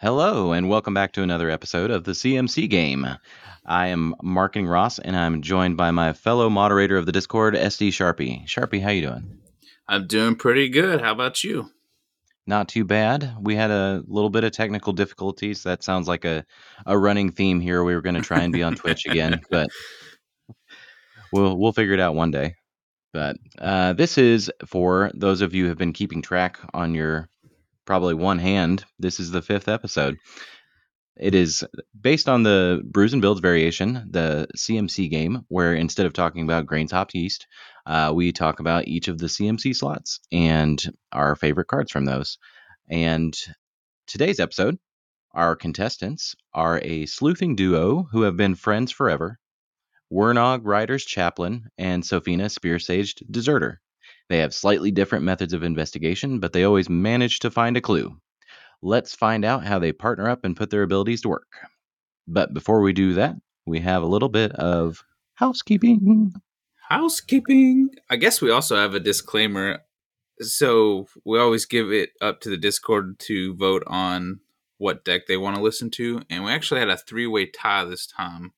Hello, and welcome back to another episode of the CMC Game. I am Marketing Ross, and I'm joined by my fellow moderator of the Discord, SD Sharpie. Sharpie, how you doing? I'm doing pretty good. How about you? Not too bad. We had a little bit of technical difficulties. That sounds like a, a running theme here. We were going to try and be on Twitch again, but we'll we'll figure it out one day. But uh, this is for those of you who have been keeping track on your probably one hand. This is the fifth episode. It is based on the Brews and Builds variation, the CMC game, where instead of talking about grains, hops yeast, uh, we talk about each of the CMC slots and our favorite cards from those. And today's episode, our contestants are a sleuthing duo who have been friends forever. Wernog Riders Chaplain and Sophina Spearsage Deserter. They have slightly different methods of investigation, but they always manage to find a clue. Let's find out how they partner up and put their abilities to work. But before we do that, we have a little bit of housekeeping. Housekeeping. I guess we also have a disclaimer. So we always give it up to the Discord to vote on what deck they want to listen to. And we actually had a three way tie this time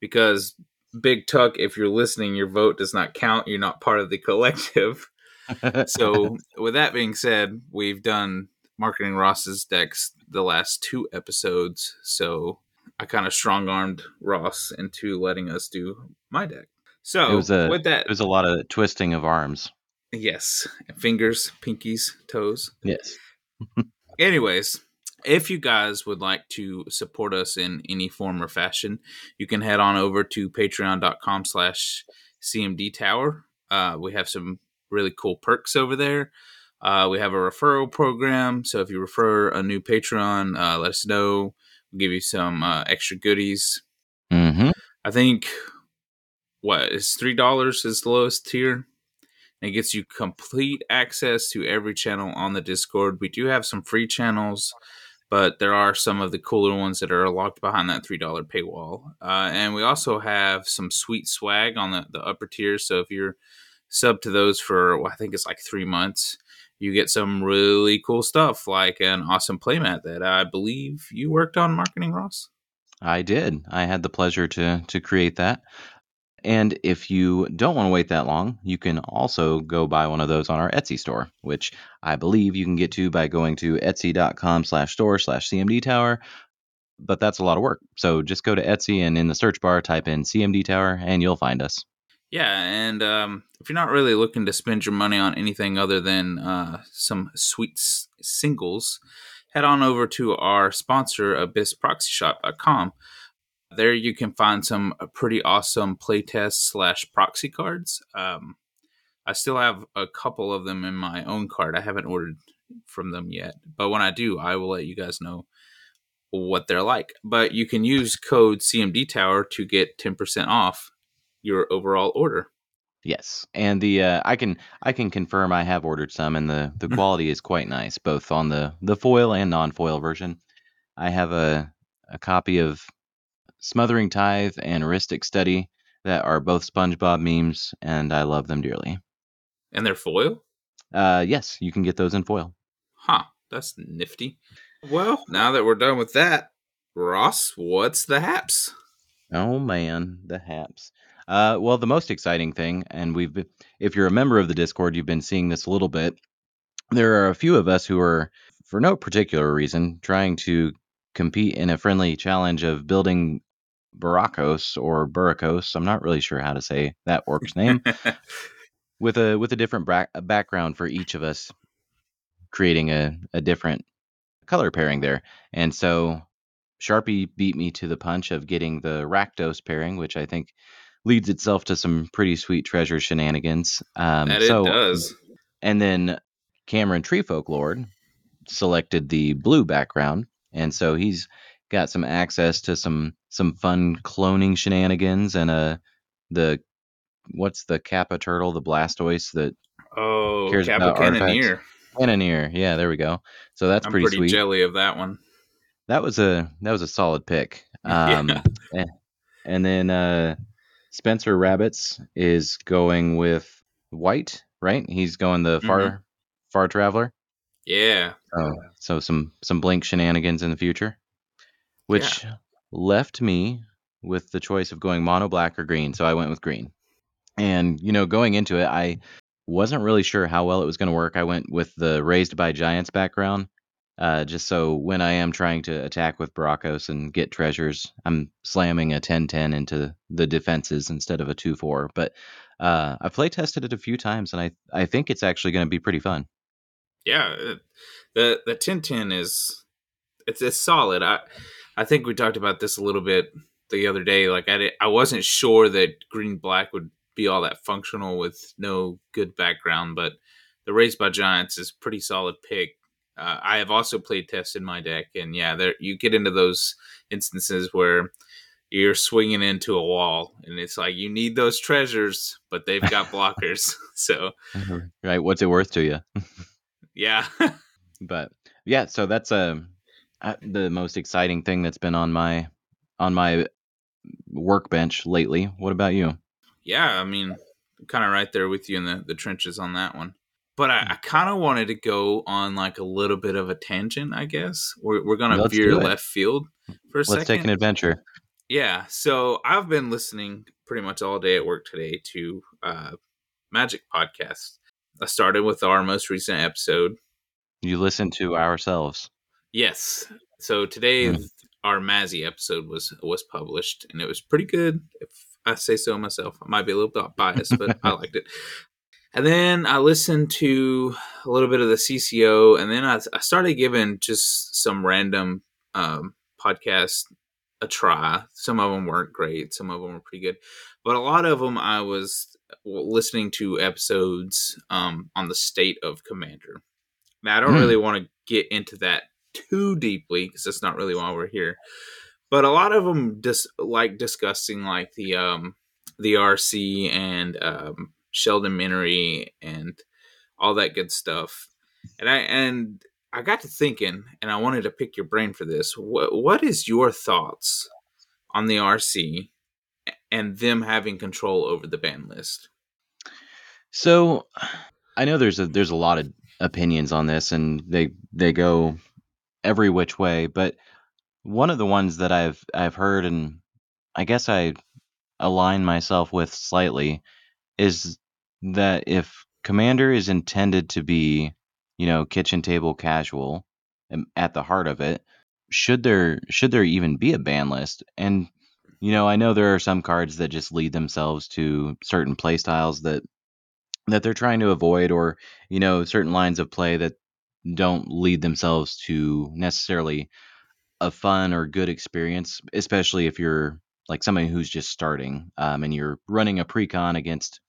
because Big Tuck, if you're listening, your vote does not count. You're not part of the collective. so, with that being said, we've done Marketing Ross's decks the last two episodes. So, I kind of strong armed Ross into letting us do my deck. So, it was a, with that, it was a lot of twisting of arms. Yes, fingers, pinkies, toes. Yes. Anyways, if you guys would like to support us in any form or fashion, you can head on over to patreon.com slash CMD Tower. Uh, we have some really cool perks over there. Uh, we have a referral program. So if you refer a new Patreon, uh, let us know. We'll give you some uh, extra goodies. Mm-hmm. I think, what, is $3 is the lowest tier? And it gets you complete access to every channel on the Discord. We do have some free channels but there are some of the cooler ones that are locked behind that $3 paywall. Uh, and we also have some sweet swag on the, the upper tiers. So if you're sub to those for, well, I think it's like three months, you get some really cool stuff like an awesome playmat that I believe you worked on marketing, Ross. I did. I had the pleasure to to create that. And if you don't want to wait that long, you can also go buy one of those on our Etsy store, which I believe you can get to by going to etsy.com slash store slash CMD Tower. But that's a lot of work. So just go to Etsy and in the search bar type in CMD Tower and you'll find us. Yeah, and um, if you're not really looking to spend your money on anything other than uh, some sweet singles, head on over to our sponsor, abyssproxyshop.com. There you can find some uh, pretty awesome playtest slash proxy cards. Um, I still have a couple of them in my own card. I haven't ordered from them yet, but when I do, I will let you guys know what they're like. But you can use code CMD Tower to get ten percent off your overall order. Yes, and the uh, I can I can confirm I have ordered some, and the the quality is quite nice, both on the the foil and non foil version. I have a a copy of Smothering Tithe and Rhystic Study that are both SpongeBob memes, and I love them dearly. And they're foil? Uh, yes, you can get those in foil. Huh, that's nifty. Well, now that we're done with that, Ross, what's the haps? Oh man, the haps. Uh, well, the most exciting thing, and we've, been, if you're a member of the Discord, you've been seeing this a little bit. There are a few of us who are, for no particular reason, trying to compete in a friendly challenge of building Barakos or Burakos. I'm not really sure how to say that orc's name. with a with a different bra- background for each of us, creating a, a different color pairing there. And so Sharpie beat me to the punch of getting the Rakdos pairing, which I think leads itself to some pretty sweet treasure shenanigans. Um, that so, it does. And then Cameron Tree Folk Lord selected the blue background, and so he's got some access to some some fun cloning shenanigans and a the what's the Kappa turtle, the Blastoise that oh cares Kappa about artifacts? Cannoneer. Cannoneer, yeah, there we go. So that's I'm pretty, pretty sweet. jelly of that one. that was a that was a solid pick. Um, Yeah. and, then uh, Spencer Rabbits is going with white, right? He's going the far Mhm. far traveler. Yeah. Oh, so some some blink shenanigans in the future, which left me with the choice of going mono black or green. So I went with green. And you know, going into it, I wasn't really sure how well it was going to work. I went with the raised by giants background, uh, just so when I am trying to attack with Barakos and get treasures, I'm slamming a 10-10 into the defenses instead of a 2-4. But uh, I play tested it a few times, and I I think it's actually going to be pretty fun. Yeah. it- The the Tintin is it's it's solid. I I think we talked about this a little bit the other day. Like I I wasn't sure that green black would be all that functional with no good background, but the Raised by Giants is pretty solid pick. Uh, I have also played tests in my deck, and yeah, there you get into those instances where you're swinging into a wall, and it's like you need those treasures, but they've got blockers. so Right? What's it worth to you? yeah, but yeah, so that's uh, uh, the most exciting thing that's been on my on my workbench lately. What about you? yeah. I mean, kind of right there with you in the, the trenches on that one. But I, I kind of wanted to go on like a little bit of a tangent, I guess. We're, we're going to Let's veer left field for a Let's second. take an adventure. Yeah, so I've been listening pretty much all day at work today to uh, Magic podcast. I started with our most recent episode. You listen to ourselves. Yes, so today Hmm. our Mazzy episode was was published, and it was pretty good. If I say so myself, I might be a little bit biased, but I liked it. And then I listened to a little bit of the CCO, and then I, I started giving just some random um, podcasts a try. Some of them weren't great, some of them were pretty good, but a lot of them I was listening to episodes um, on the state of Commander. Now I don't Hmm. really want to get into that too deeply because that's not really why we're here. But a lot of them just like discussing like the um, the RC and um, Sheldon Menery and all that good stuff. And I and I got to thinking, and I wanted to pick your brain for this. What what is your thoughts on the RC and them having control over the ban list? So I know there's a there's a lot of opinions on this and they they go every which way, but one of the ones that I've I've heard and I guess I align myself with slightly is that if commander is intended to be, you know, kitchen table casual um, at the heart of it, should there should there even be a ban list? And you know, I know there are some cards that just lead themselves to certain play styles that that they're trying to avoid or, you know, certain lines of play that don't lead themselves to necessarily a fun or good experience, especially if you're like somebody who's just starting um, and you're running a precon against,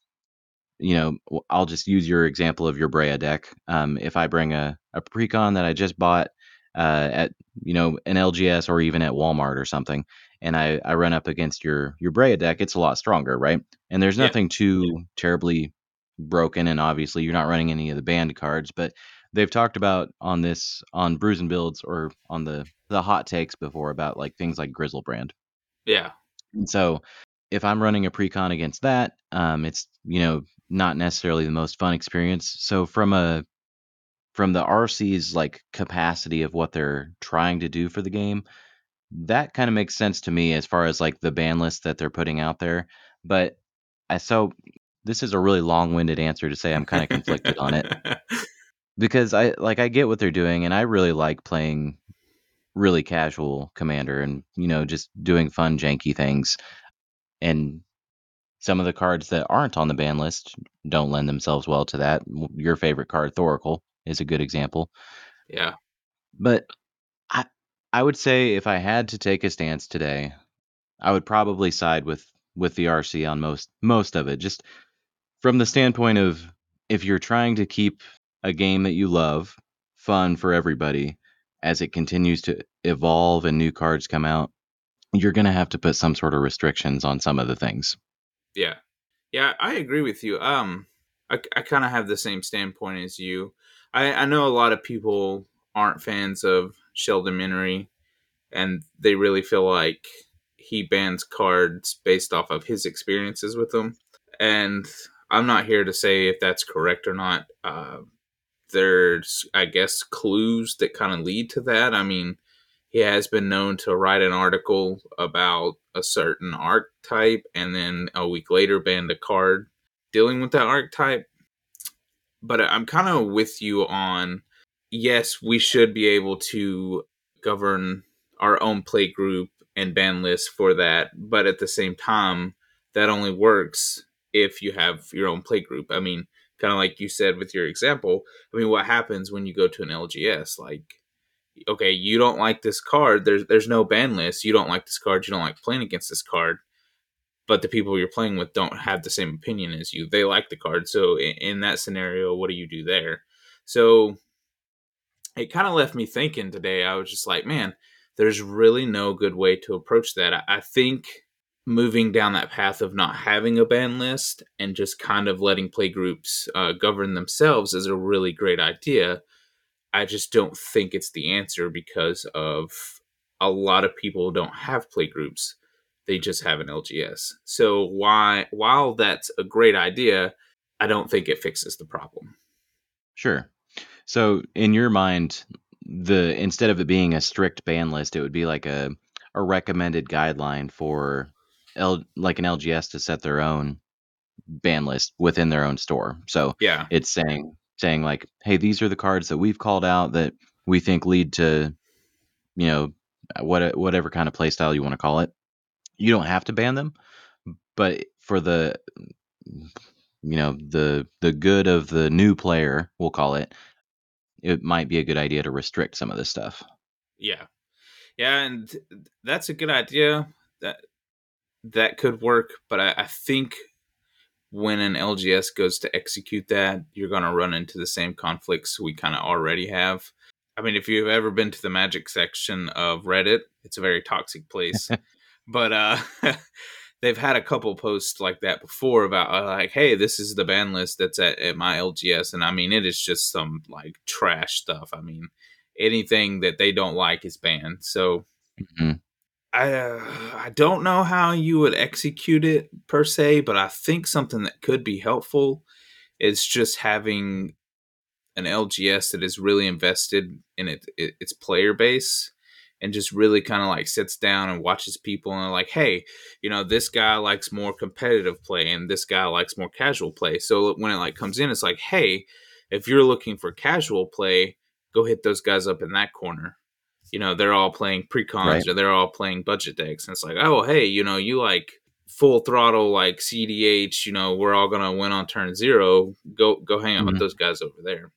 you know, I'll just use your example of your Brea deck. Um, if I bring a, a precon that I just bought uh, at, you know, an LGS or even at Walmart or something, and I, I run up against your your Brea deck, it's a lot stronger, right? And there's Yeah. nothing too terribly broken, and obviously you're not running any of the banned cards, but they've talked about on this on Brews and Builds or on the the hot takes before about like things like Griselbrand. Yeah, And so if I'm running a precon against that, um, it's you know not necessarily the most fun experience. So from a from the RC's like capacity of what they're trying to do for the game, that kind of makes sense to me as far as like the ban list that they're putting out there. But I so this is a really long-winded answer to say I'm kind of conflicted on it because I like I get what they're doing and I really like playing really casual commander and you know just doing fun janky things and some of the cards that aren't on the ban list don't lend themselves well to that. Your favorite card Thoracle is a good example. yeah, But I I would say if I had to take a stance today, I would probably side with with the RC on most most of it just from the standpoint of if you're trying to keep a game that you love fun for everybody as it continues to evolve and new cards come out, you're going to have to put some sort of restrictions on some of the things. yeah, yeah. I agree with you. Um, I, I kind of have the same standpoint as you. I, I know a lot of people aren't fans of Sheldon Menery, and they really feel like he bans cards based off of his experiences with them. And I'm not here to say if that's correct or not. Uh, there's, I guess, clues that kind of lead to that. I mean, he has been known to write an article about a certain archetype and then a week later banned a card dealing with that archetype. But I'm kind of with you on yes, we should be able to govern our own play group and ban lists for that. But at the same time, that only works if you have your own play group. I mean, kind of like you said with your example. I mean, what happens when you go to an LGS? Like, okay, you don't like this card. There's there's no ban list. You don't like this card. You don't like playing against this card. But the people you're playing with don't have the same opinion as you. They like the card. So in, in that scenario, what do you do there? So it kind of left me thinking today. I was just like, man, there's really no good way to approach that. I, I think moving down that path of not having a ban list and just kind of letting play groups uh, govern themselves is a really great idea. I just don't think it's the answer because of a lot of people don't have play groups. They just have an LGS. So why while that's a great idea, I don't think it fixes the problem. Sure. So in your mind, the instead of it being a strict ban list, it would be like a a recommended guideline for L, like an LGS to set their own ban list within their own store. So Yeah. it's saying saying like, hey, these are the cards that we've called out that we think lead to, you know, what whatever kind of play style you want to call it. You don't have to ban them, but for the you know the the good of the new player, we'll call it, it might be a good idea to restrict some of this stuff. Yeah. Yeah, and that's a good idea. That that could work, but I, I think when an LGS goes to execute that, you're going to run into the same conflicts we kind of already have. I mean, if you've ever been to the magic section of Reddit, it's a very toxic place. but uh, they've had a couple posts like that before about uh, like, hey, this is the ban list that's at, at my LGS, and I mean, it is just some like trash stuff. I mean, anything that they don't like is banned. So. Mm-hmm. I uh, I don't know how you would execute it per se, but I think something that could be helpful is just having an LGS that is really invested in it, it its player base and just really kind of like sits down and watches people and like, hey, you know, this guy likes more competitive play and this guy likes more casual play. So when it like comes in, it's like, hey, if you're looking for casual play, go hit those guys up in that corner you know they're all playing precons Right. or they're all playing budget decks and it's like oh hey you know you like full throttle like cdh you know we're all gonna win on turn zero go go hang out with Mhm. those guys over there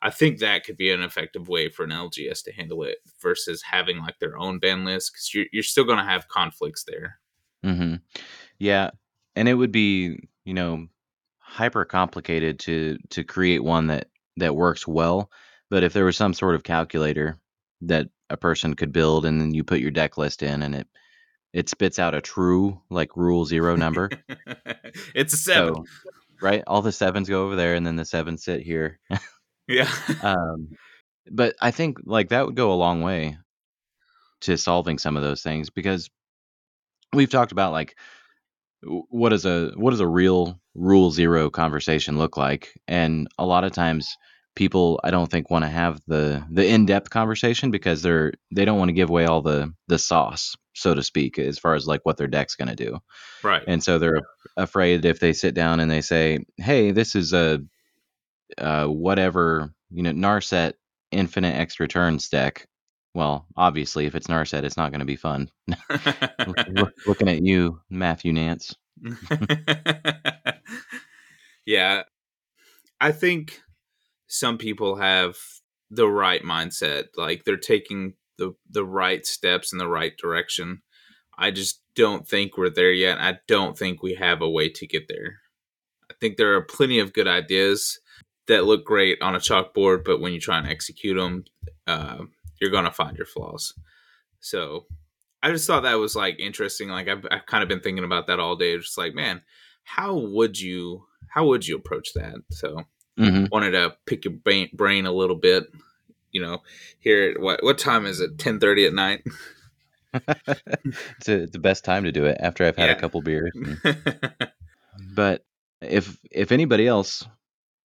i think that could be an effective way for an lgs to handle it versus having like their own ban list because you're, you're still gonna have conflicts there hmm Yeah, and it would be you know hyper complicated to to create one that that works well. But if there was some sort of calculator that a person could build, and then you put your deck list in, and it it spits out a true like rule zero number. it's a seven so right, all the sevens go over there, and then the sevens sit here. yeah Um, but I think like that would go a long way to solving some of those things because we've talked about like what does a what does a real rule zero conversation look like and a lot of times people i don't think want to have the the in-depth conversation because they're they don't want to give away all the the sauce so to speak as far as like what their deck's going to do. Right. And so they're afraid if they sit down and they say hey this is a uh, whatever you know narset infinite extra turns deck. Well obviously if it's narset it's not going to be fun. Looking at you matthew nance. Yeah. I think some people have the right mindset. Like they're taking the the right steps in the right direction. I just don't think we're there yet. I don't think we have a way to get there. I think there are plenty of good ideas that look great on a chalkboard, but when you try and execute them, uh, you're gonna find your flaws. So I just thought that was like interesting. Like I've, I've kind of been thinking about that all day. Just like, man, how would you how would you approach that? So hmm wanted to pick your brain, brain a little bit. You know, here what what time is it? Ten thirty at night. it's, a, the best time to do it after I've had Yeah. a couple beers. and- but if if anybody else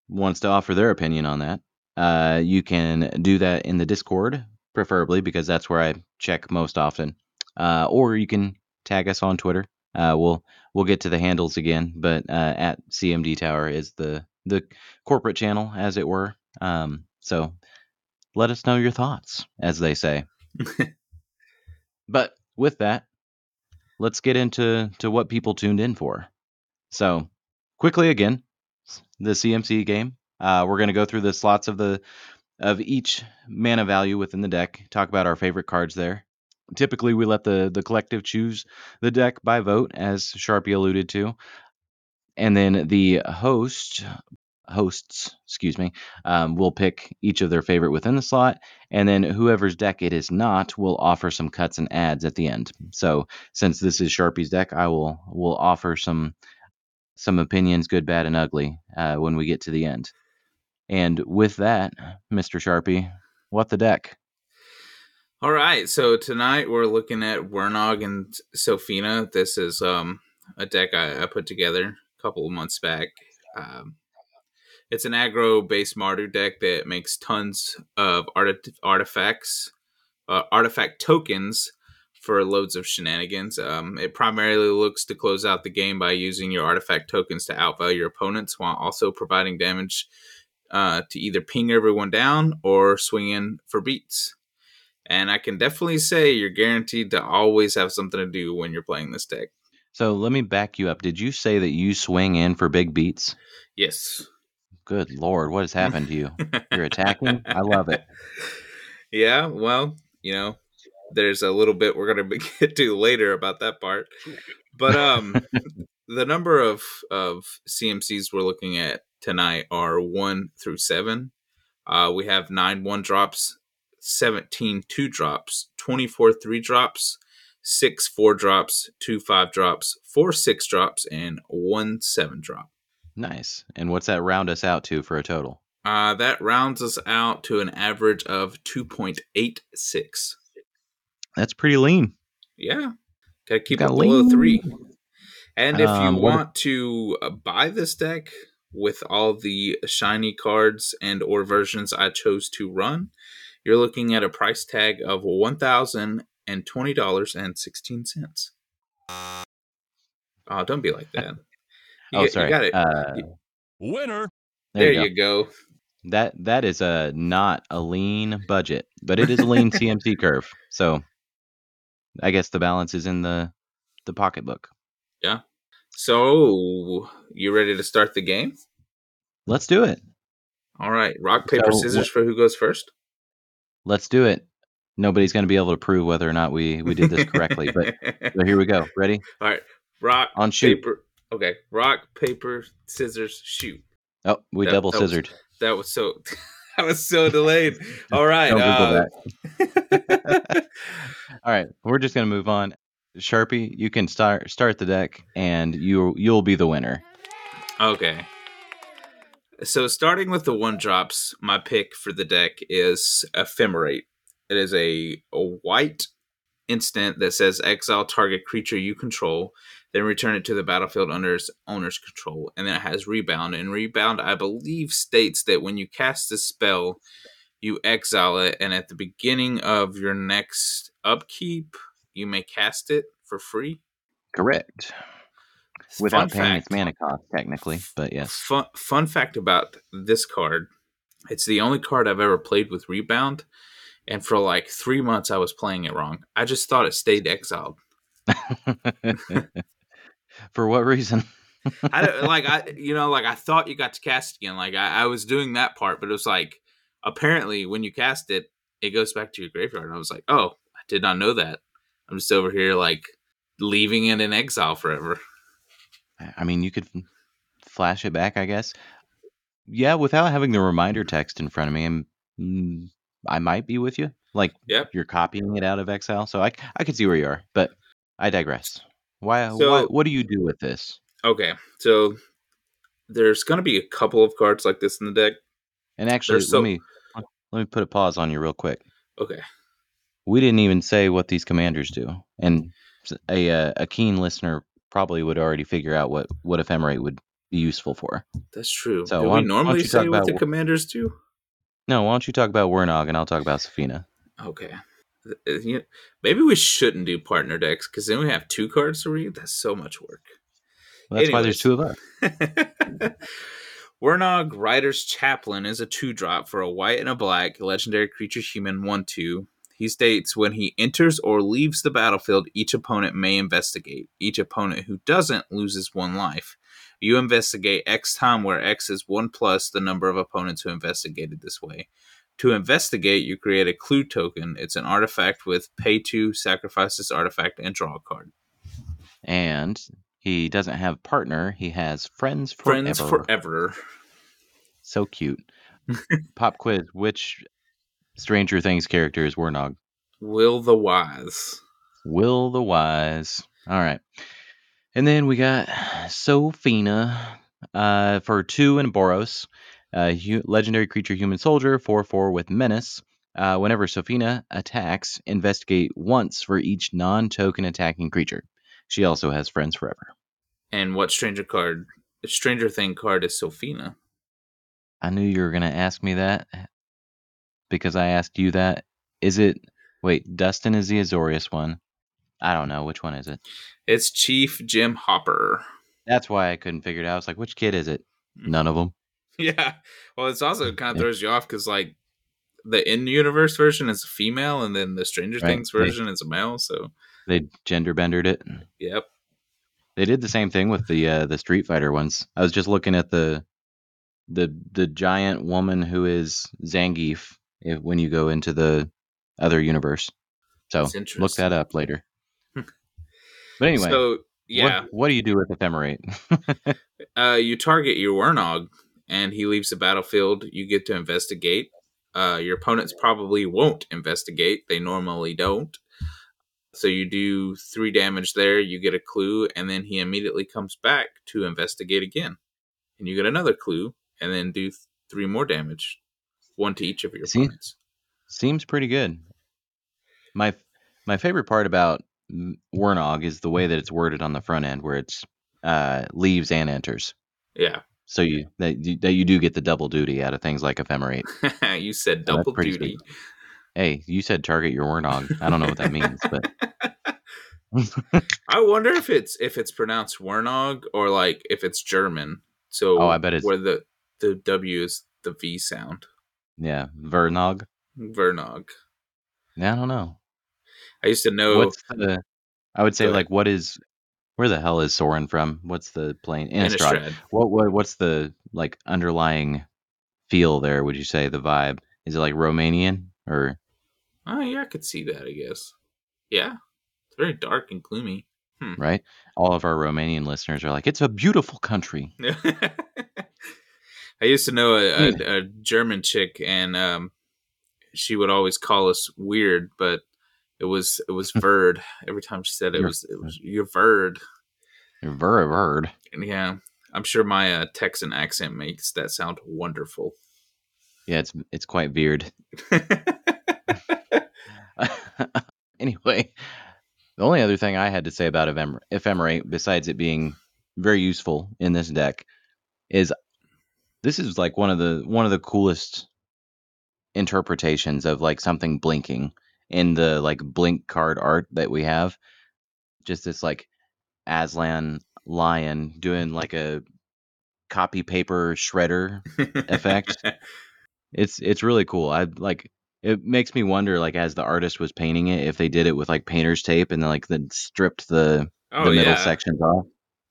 wants to offer their opinion on that, uh, you can do that in the Discord, preferably because that's where I check most often. Uh, or you can tag us on Twitter. Uh, we'll we'll get to the handles again, but uh, at CMD Tower is the the corporate channel, as it were. Um, so let us know your thoughts, as they say. but with that, let's get into to what people tuned in for. So quickly again, the CMC game. Uh, we're going to go through the slots of the of each mana value within the deck. Talk about our favorite cards there. Typically, we let the the collective choose the deck by vote, as Sharpie alluded to, and then the host hosts, excuse me, um, will pick each of their favorite within the slot, and then whoever's deck it is not will offer some cuts and adds at the end. So since this is Sharpie's deck, I will will offer some some opinions, good, bad, and ugly, uh, when we get to the end. And with that, Mr. Sharpie, what the deck? All right, so tonight we're looking at Wernog and Sophina. This is um, a deck I, I put together couple of months back. Um, it's an aggro-based martyr deck that makes tons of art- artifacts, uh, artifact tokens for loads of shenanigans. Um, it primarily looks to close out the game by using your artifact tokens to outvalue your opponents while also providing damage uh, to either ping everyone down or swing in for beats. And I can definitely say you're guaranteed to always have something to do when you're playing this deck. So let me back you up. Did you say that you swing in for big beats? Yes. Good lord, what has happened to you? You're attacking? I love it. Yeah, well, you know, there's a little bit we're going to get to later about that part. But um the number of of CMCs we're looking at tonight are 1 through 7. Uh we have 9 1 drops, 17 2 drops, 24 3 drops, 6 4 drops, 2 5 drops, 4 6 drops and 1 7 drop. Nice. And what's that round us out to for a total? Uh, that rounds us out to an average of 2.86. That's pretty lean. Yeah. Gotta keep Got it below lean. three. And if Um, you want to uh, buy this deck with all the shiny cards and or versions I chose to run, you're looking at a price tag of $1,020.16. Oh, don't be like that. You oh, get- sorry. You got it. Uh, Winner. there, there you go. you go. That that is a not a lean budget, but it is a lean CMC curve. So I guess the balance is in the the pocketbook. Yeah. So, you ready to start the game? Let's do it. All right. Rock, paper, So, scissors for who goes first. Let's do it. Nobody's going to be able to prove whether or not we we did this correctly, but so here we go. Ready? all right. Rock, On shoot. paper. Okay. Rock, paper, scissors, shoot. Oh, we That- double that was- scissored. That was so. that was so delayed. All right. Uh. All right. we're just going to move on. Sharpie, you can start start the deck, and you you'll be the winner. Okay. So starting with the one drops, my pick for the deck is Ephemerate. It is a, a white instant that says exile target creature you control, then return it to the battlefield under its owner's control. And then it has rebound. And rebound, I believe, states that when you cast a spell, you exile it, and at the beginning of your next upkeep, you may cast it for free. Correct. Without Fun paying fact. its mana cost, technically, but yes. Fun, fun fact about this card it's the only card I've ever played with Rebound. And for like three months, I was playing it wrong. I just thought it stayed exiled. For what reason? I don't, like I, you know, like I thought you got to cast again. Like I, I was doing that part, but it was like apparently when you cast it, it goes back to your graveyard. And I was like, oh, I did not know that. I'm just over here like leaving it in exile forever. I mean, you could flash it back, I guess. Yeah, without having the reminder text in front of me, I'm, mm, I might be with you. Like, Yep. you're copying it out of Excel, so I, I could see where you are, but I digress. Why? So- why what do you do with this? Okay, so there's gonna be a couple of cards like this in the deck. And actually, so- let me let me put a pause on you real quick. Okay. we didn't even say what these commanders do, and a uh, a keen listener probably would already figure out what what ephemerate would be useful for. That's true. So do why we don't- why don't normally say what about the commanders do? No, why don't you talk about Wernog and I'll talk about Sophina. Okay. Uh, Maybe we shouldn't do partner decks because then we have two cards to read. That's so much work. Well, that's why there's two of us. Wernog Rider's Chaplain is a two drop for a white and a black legendary creature human 1 2. He states when he enters or leaves the battlefield, each opponent may investigate. Each opponent who doesn't loses one life. You investigate X time, where X is 1 plus the number of opponents who investigated this way. To investigate, you create a clue token. It's an artifact with pay to, sacrifice this artifact, and draw a card. And he doesn't have partner. He has friends forever. Friends forever. So cute. Pop quiz: Which Stranger Things character is Wernog? Will the Wise. Will the Wise. All right. And then we got Sophina uh, for two and Boros. Uh, hu- legendary creature, human soldier, 4 4 with menace. Uh, whenever Sophina attacks, investigate once for each non token attacking creature. She also has friends forever. And what Stranger card? Stranger Thing card is Sophina. I knew you were going to ask me that because I asked you that. Is it. Wait, Dustin is the Azorius one. I don't know. Which one is it? It's Chief Jim Hopper. That's why I couldn't figure it out. I was like, which kid is it? None of them. Yeah. Well, it's also kind of Yeah. throws you off because like the in universe version is a female, and then the Stranger Right. Things They- version is a male. So, They gender bendered it. yep. They did the same thing with the uh, the Street Fighter ones. I was just looking at the the the giant woman who is Zangief if, when you go into the other universe. So look that up later. But anyway, So yeah, what, what do you do with ephemerate? uh, you target your Wernog, and he leaves the battlefield. You get to investigate. Uh, your opponents probably won't investigate. They normally don't. So you do three damage there. You get a clue, and then he immediately comes back to investigate again, and you get another clue, and then do th- three more damage, one to each of your See? opponents. Seems pretty good. My my favorite part about Wernog is the way that it's worded on the front end, where it's uh, leaves and enters. Yeah, So you that you, that you do get the double duty out of things like ephemerate. you said double pretty duty. Hey, you said target your Wernog. I don't know what that means, but I wonder if it's if it's pronounced Wernog or like if it's German. So Oh, I bet it's- where the the W is the V sound. yeah, Vernog. Vernog. Yeah, I don't know. I used to know. What's the? I would say like what is? Where the hell is Sorin from? What's the plane? Innistrad. Innistrad. What what what's the like underlying feel there? Would you say the vibe? Is it like Romanian or Oh yeah, I could see that. I guess. Yeah, it's very dark and gloomy. right? All of our Romanian listeners are like, it's a beautiful country. I used to know a, Hmm. a, a German chick, and um, she would always call us weird, but it was it was Verd. Every time she said it You're- was it was you're Verd. Very bird. And yeah, I'm sure my uh, Texan accent makes that sound wonderful. Yeah, it's it's quite weird. anyway, the only other thing I had to say about ephem- ephemerate, besides it being very useful in this deck, is this is like one of the one of the coolest interpretations of like something blinking in the like blink card art that we have. Just this like Aslan lion doing like a copy paper shredder Effect. it's it's really cool. I like it makes me wonder like as the artist was painting it if they did it with like painter's tape and then like then stripped the oh the middle yeah, sections off.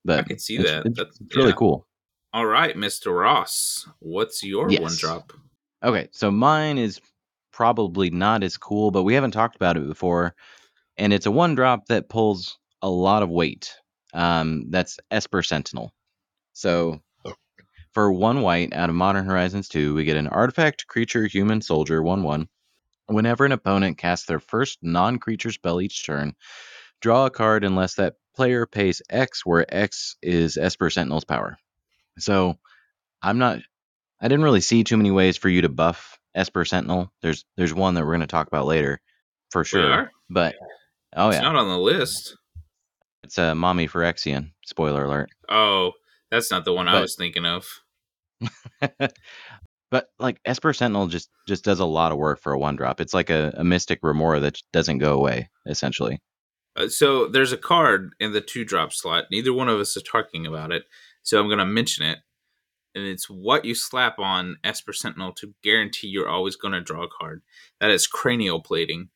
But I can see it's, that. It's, That's- it's really yeah. cool. All right, Mister Ross, what's your Yes. one drop? Okay, so mine is probably not as cool, but we haven't talked about it before, and it's a one drop that pulls a lot of weight. Um, that's Esper Sentinel. So for one white out of Modern Horizons 2, we get an artifact creature human soldier 1 1. Whenever an opponent casts their first non creature spell each turn, draw a card unless that player pays X, where X is Esper Sentinel's power. So I'm not, I didn't really see too many ways for you to buff Esper Sentinel. There's there's one that we're going to talk about later. for sure. are? But oh It's yeah, not on the list. it's a mommy for Exian. Spoiler alert. Oh, that's not the one I was thinking of. but like Esper Sentinel just just does a lot of work for a one drop. It's like a, a Mystic Remora that doesn't go away essentially. Uh, so there's a card in the two drop slot. Neither one of us are talking about it, so I'm going to mention it. And it's what you slap on Esper Sentinel to guarantee you're always going to draw a card. That is cranial plating.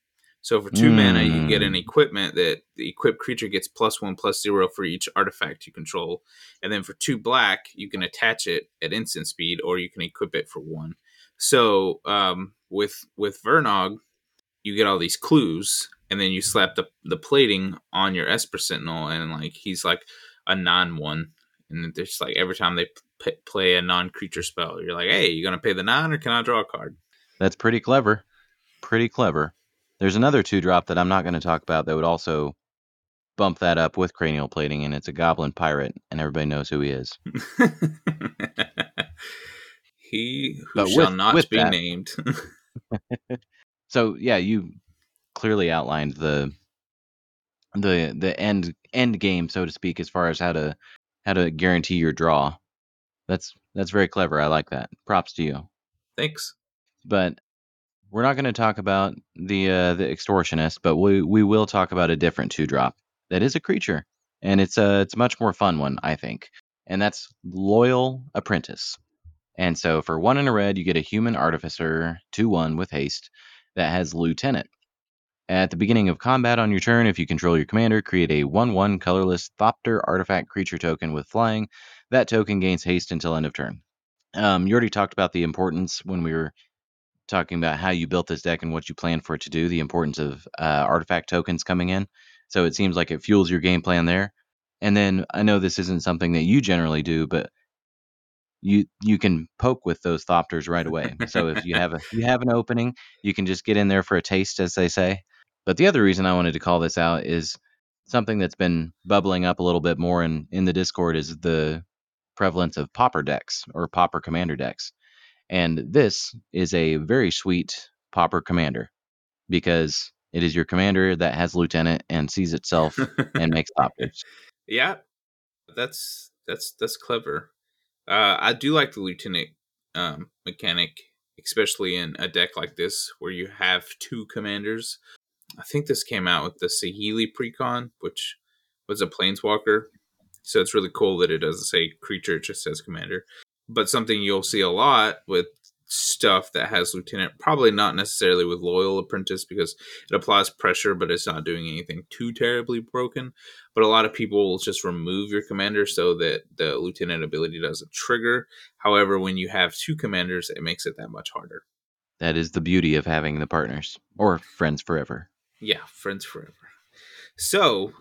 So for two mana, you get an Mm. equipment that the equipped creature gets plus one plus zero for each artifact you control. And then for two black, you can attach it at instant speed, or you can equip it for one. So um, with with Vernog, you get all these clues, and then you slap the the plating on your Esper Sentinel, and like he's like a non one, and there's like every time they p- play a non creature spell, you're like, hey, you gonna pay the nine, or can I draw a card? That's pretty clever. Pretty clever. There's another two drop that I'm not going to talk about that would also bump that up with cranial plating, and it's a goblin pirate, and everybody knows who he is. he who But shall with- not with be that- named. So yeah, you clearly outlined the the the end end game, so to speak, as far as how to how to guarantee your draw. That's that's very clever. I like that. Props to you. Thanks. But we're not going to talk about the uh, the extortionist, but we we will talk about a different two drop that is a creature, and it's a it's a much more fun one, I think, and that's loyal apprentice. And so for one in a red, you get a human artificer two one with haste that has lieutenant. At the beginning of combat on your turn, if you control your commander, create a 1 1 colorless Thopter artifact creature token with flying. That token gains haste until end of turn. Um, you already talked about the importance when we were talking about how you built this deck and what you plan for it to do, the importance of uh, artifact tokens coming in. So it seems like it fuels your game plan there. And then I know this isn't something that you generally do, but you you can poke with those thopters right away. So if you have a you have an opening, you can just get in there for a taste, as they say. But the other reason I wanted to call this out is something that's been bubbling up a little bit more in, in the Discord is the prevalence of pauper decks or pauper commander decks. And this is a very sweet pauper commander because it is your commander that has lieutenant and sees itself and makes thopters. yeah, that's that's that's clever. Uh, I do like the lieutenant um, mechanic, especially in a deck like this where you have two commanders. I think this came out with the Saheeli Precon, which was a planeswalker. So it's really cool that it doesn't say creature, it just says commander. But something you'll see a lot with stuff that has lieutenant, probably not necessarily with loyal apprentice because it applies pressure, but it's not doing anything too terribly broken. But a lot of people will just remove your commander so that the lieutenant ability doesn't trigger. However, when you have two commanders, it makes it that much harder. That is the beauty of having the partners or friends forever. Yeah, friends forever. So,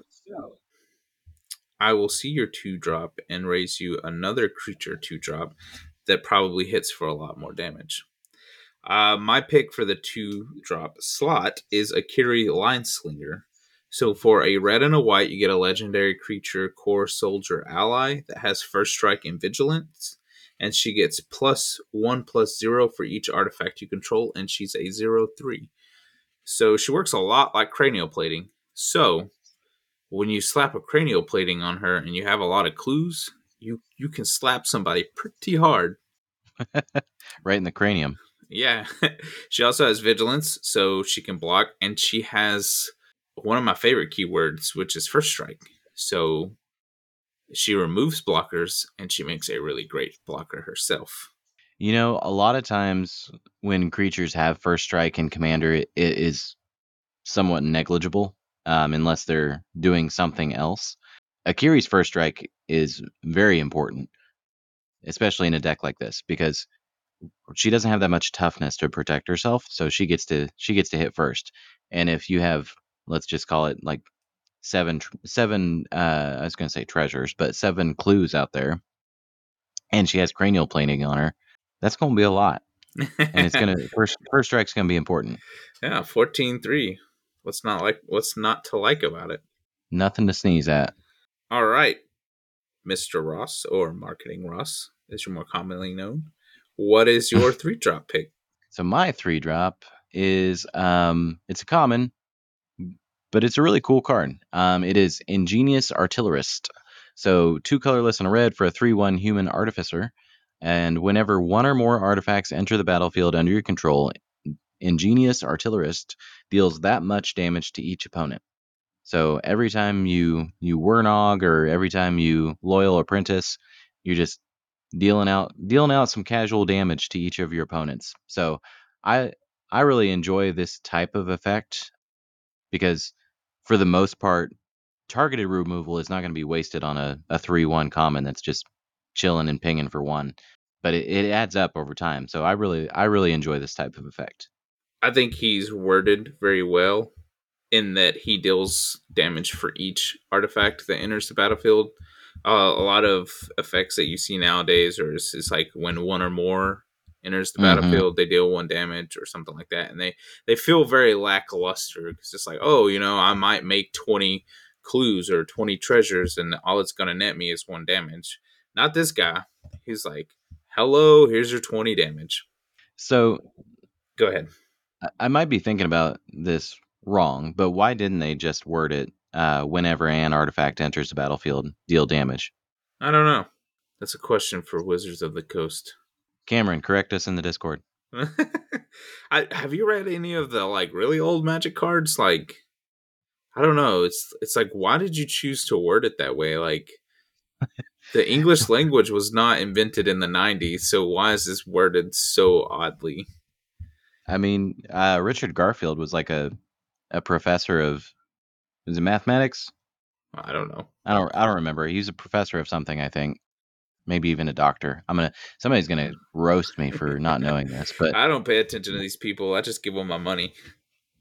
I will see your two drop and raise you another creature two drop that probably hits for a lot more damage. Uh, my pick for the two drop slot is Akiri Lineslinger. So for a red and a white, you get a legendary creature kor soldier ally that has first strike and vigilance, and she gets plus one plus zero for each artifact you control, and she's a zero three. So she works a lot like cranial plating. So when you slap a cranial plating on her and you have a lot of clues, you you can slap somebody pretty hard. Right in the cranium. Yeah. she also has vigilance, so she can block, and she has one of my favorite keywords, which is first strike. So she removes blockers and she makes a really great blocker herself. You know, a lot of times when creatures have first strike and commander, it, it is somewhat negligible um, unless they're doing something else. Akiri's first strike is very important, especially in a deck like this, because she doesn't have that much toughness to protect herself, so she gets to she gets to hit first. And if you have, let's just call it like seven seven uh, I was going to say treasures, but seven clues out there, and she has cranial plating on her, that's going to be a lot, and it's going to first first strike's going to be important. yeah, 14-3. What's not like what's not to like about it? Nothing to sneeze at. All right. Mr. Ross or Marketing Ross, as you're more commonly known. What is your three drop pick? So my three drop is um it's a common, but it's a really cool card. Um, it is Ingenious Artillerist. So two colorless and a red for a 3 1 human artificer. And whenever one or more artifacts enter the battlefield under your control, Ingenious Artillerist deals that much damage to each opponent. So every time you you Wernog or every time you Loyal Apprentice, you're just dealing out dealing out some casual damage to each of your opponents. So I I really enjoy this type of effect because for the most part, targeted removal is not going to be wasted on a, a 3 1 common that's just chilling and pinging for one. But it, it adds up over time. So I really I really enjoy this type of effect. I think he's worded very well in that he deals damage for each artifact that enters the battlefield. Uh, a lot of effects that you see nowadays are is, is like when one or more enters the Mhm. battlefield, they deal one damage or something like that, and they they feel very lackluster. It's just like, oh, you know, I might make twenty clues or twenty treasures, and all it's gonna net me is one damage. Not this guy. He's like, hello, here's your twenty damage. So Go ahead. I- I might be thinking about this wrong, but why didn't they just word it uh, whenever an artifact enters the battlefield, deal damage? I don't know. That's a question for Wizards of the Coast. Cameron, correct us in the Discord. I, have you read any of the like really old Magic cards? Like, I don't know. It's it's like, why did you choose to word it that way? Like, the English language was not invented in the '90s, so why is this worded so oddly? I mean, uh, Richard Garfield was like a a professor of was it mathematics? I don't know. I don't I don't remember. He was a professor of something, I think. Maybe even a doctor. I'm gonna somebody's gonna roast me for not knowing this, but I don't pay attention to these people. I just give them my money.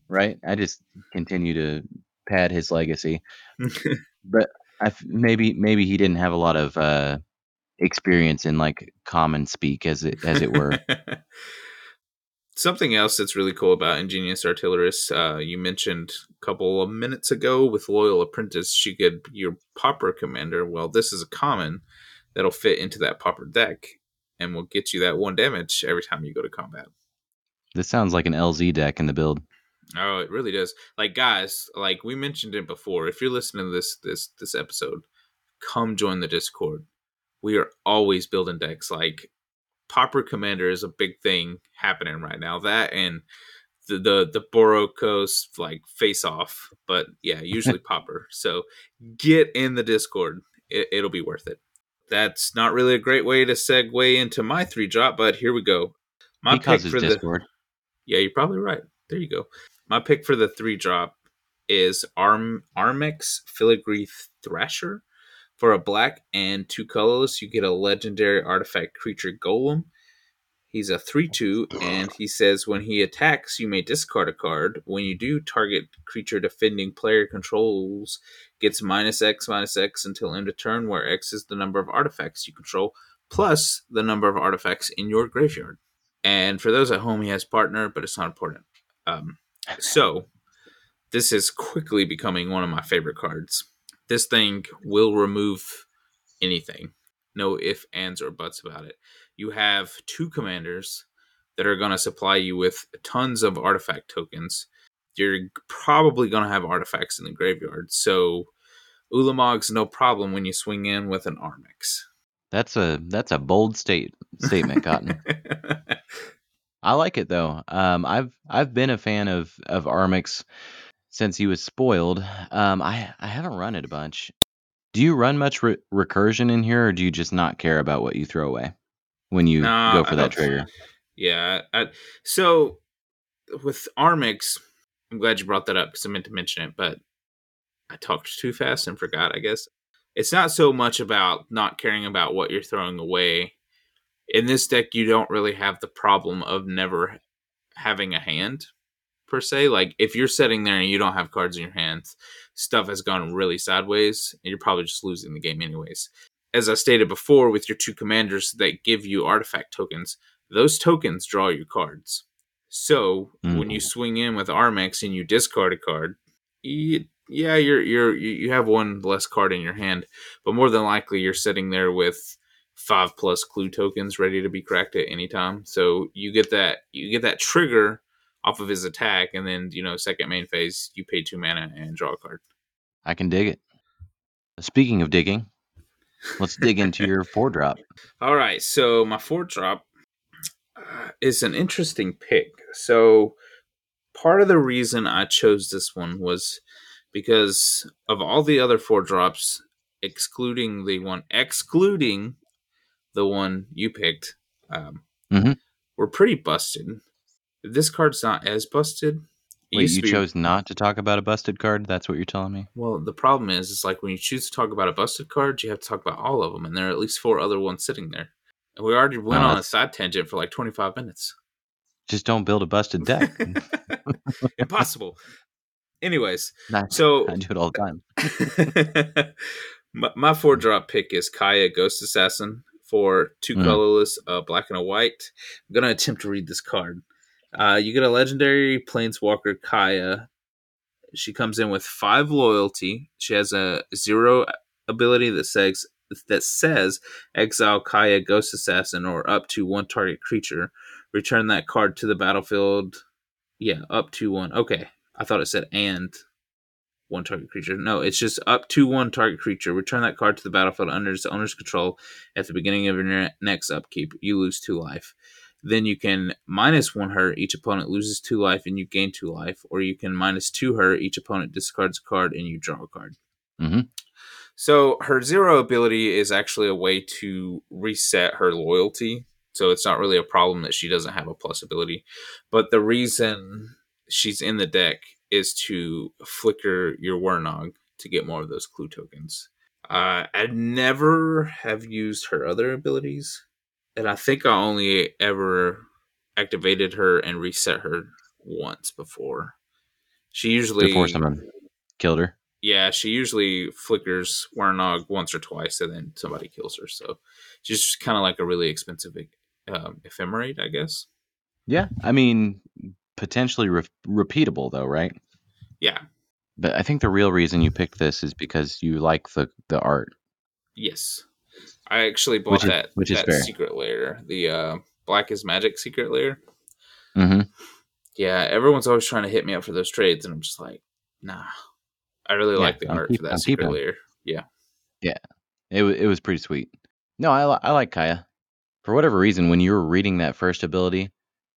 right, I just continue to pad his legacy. But I f- maybe maybe he didn't have a lot of uh, experience in like common speak, as it as it were. Something else that's really cool about Ingenious Artillerist, uh, you mentioned a couple of minutes ago with Loyal Apprentice, she could be your Pauper commander. Well, this is a common that'll fit into that Pauper deck and will get you that one damage every time you go to combat. this sounds like an LZ deck in the build. Oh, it really does. Like guys, like we mentioned it before. If you're listening to this this this episode, come join the Discord. We are always building decks. Like Pauper Commander is a big thing happening right now. That and the the the Burakos like face off. But yeah, usually Pauper. So get in the Discord. It, it'll be worth it. That's not really a great way to segue into my three drop, but here we go. My he pick for the Discord. yeah, you're probably right. There you go. My pick for the three drop is Arm Armix Filigree Thrasher. For a black and two colorless, you get a legendary artifact creature golem. He's a 3 2, and he says when he attacks, you may discard a card. When you do, target creature defending player controls gets minus X minus X until end of turn, where X is the number of artifacts you control, plus the number of artifacts in your graveyard. And for those at home, he has partner, but it's not important. Um, so this is quickly becoming one of my favorite cards. This thing will remove anything. No if, ands, or buts about it. You have two commanders that are going to supply you with tons of artifact tokens. You're probably going to have artifacts in the graveyard. So Ulamog's no problem when you swing in with an Armix. That's a that's a bold state statement, Cotton. I like it though. Um, I've I've been a fan of of Armix since he was spoiled. Um, I I haven't run it a bunch. Do you run much re- recursion in here, or do you just not care about what you throw away when you go for I that trigger? Yeah. I, so with Armix, I'm glad you brought that up because I meant to mention it, but I talked too fast and forgot, I guess. It's not so much about not caring about what you're throwing away. In this deck, you don't really have the problem of never having a hand, per se. Like, if you're sitting there and you don't have cards in your hands, stuff has gone really sideways, and you're probably just losing the game, anyways. As I stated before, with your two commanders that give you artifact tokens, those tokens draw your cards. So when you mm. swing in with Armix and you discard a card, you, yeah, you're you're you you have one less card in your hand, but more than likely you're sitting there with five plus clue tokens ready to be cracked at any time. So you get that you get that trigger off of his attack, and then you know second main phase you pay two mana and draw a card. I can dig it. Speaking of digging, let's dig into your four drop. All right, so my four drop uh, is an interesting pick. So part of the reason I chose this one was because of all the other four drops, excluding the one excluding the one you picked, um, Mhm. were pretty busted. This card's not as busted. It Wait, you be- chose not to talk about a busted card? That's what you're telling me? Well, the problem is, it's like when you choose to talk about a busted card, you have to talk about all of them, and there are at least four other ones sitting there. And we already went Oh, on a side tangent for like 25 minutes. Just don't build a busted deck. Impossible. Anyways, I, so I do it all the time. my, my four drop pick is Kaya Ghost Assassin for two Mm. colorless, uh, black and a white. I'm gonna attempt to read this card. Uh, you get a legendary planeswalker Kaya. She comes in with five loyalty. She has a zero ability that says that says exile Kaya Ghost Assassin or up to one target creature. Return that card to the battlefield. Yeah, up to one. Okay, I thought it said and one target creature. No, it's just up to one target creature. Return that card to the battlefield under its owner's control at the beginning of your next upkeep. You lose two life. Then you can minus one her. Each opponent loses two life and you gain two life. Or you can minus two her. Each opponent discards a card and you draw a card. Mhm. So her zero ability is actually a way to reset her loyalty. So it's not really a problem that she doesn't have a plus ability. But the reason she's in the deck is to flicker your Wernog to get more of those clue tokens. Uh, I never have used her other abilities, and I think I only ever activated her and reset her once before. She usually Before someone killed her. yeah, she usually flickers Wernog once or twice, and then somebody kills her. So she's kind of like a really expensive um, ephemerate, I guess. Yeah. I mean, potentially re- repeatable, though, right? Yeah. But I think the real reason you picked this is because you like the, the art. Yes, I actually bought Which is- that which is that fair. Secret Lair, the uh, Black is Magic Secret Lair. hmm Yeah, everyone's always trying to hit me up for those trades, and I'm just like, nah. I really Yeah, like the I'm art keep- for that I'm secret keeping. layer. Yeah, yeah, It, it was pretty sweet. No, I, I like Kaya. For whatever reason, when you were reading that first ability,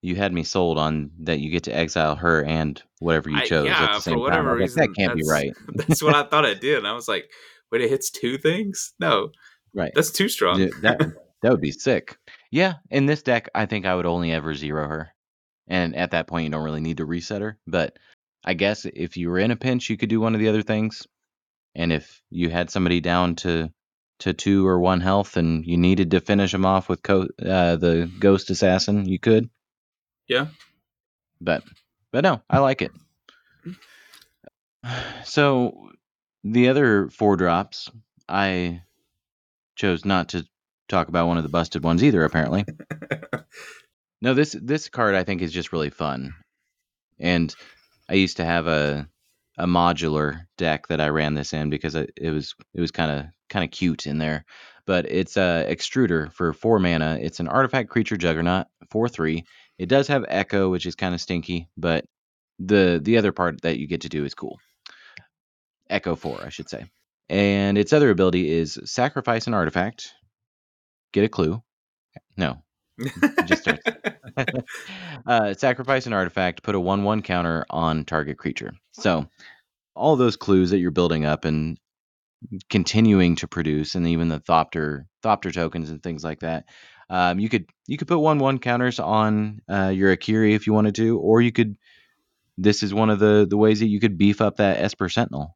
you had me sold on that you get to exile her and whatever you I- chose yeah, at the same for whatever time. I reason, that can't be right. that's what I thought it did. And I was like, wait, it hits two things? No, Right. that's too strong. Dude, that that would be sick. Yeah, in this deck, I think I would only ever zero her, and at that point, you don't really need to reset her. But I guess if you were in a pinch, you could do one of the other things, and if you had somebody down to to two or one health, and you needed to finish them off with co- uh, the ghost assassin, you could. Yeah. But but no, I like it. So the other four drops, I chose not to talk about one of the busted ones either. Apparently, no. This this card I think is just really fun, and I used to have a a modular deck that I ran this in because it, it was it was kind of kind of cute in there. But it's a extruder for four mana. It's an artifact creature juggernaut, four three. It does have echo, which is kind of stinky, but the the other part that you get to do is cool. Echo four, I should say. And its other ability is sacrifice an artifact, get a clue. No, just uh, sacrifice an artifact, put a 1 1 counter on target creature. So, all those clues that you're building up and continuing to produce, and even the Thopter, Thopter tokens and things like that. Um, you could you could put one one counters on uh, your Akiri if you wanted to, or you could. This is one of the the ways that you could beef up that Esper Sentinel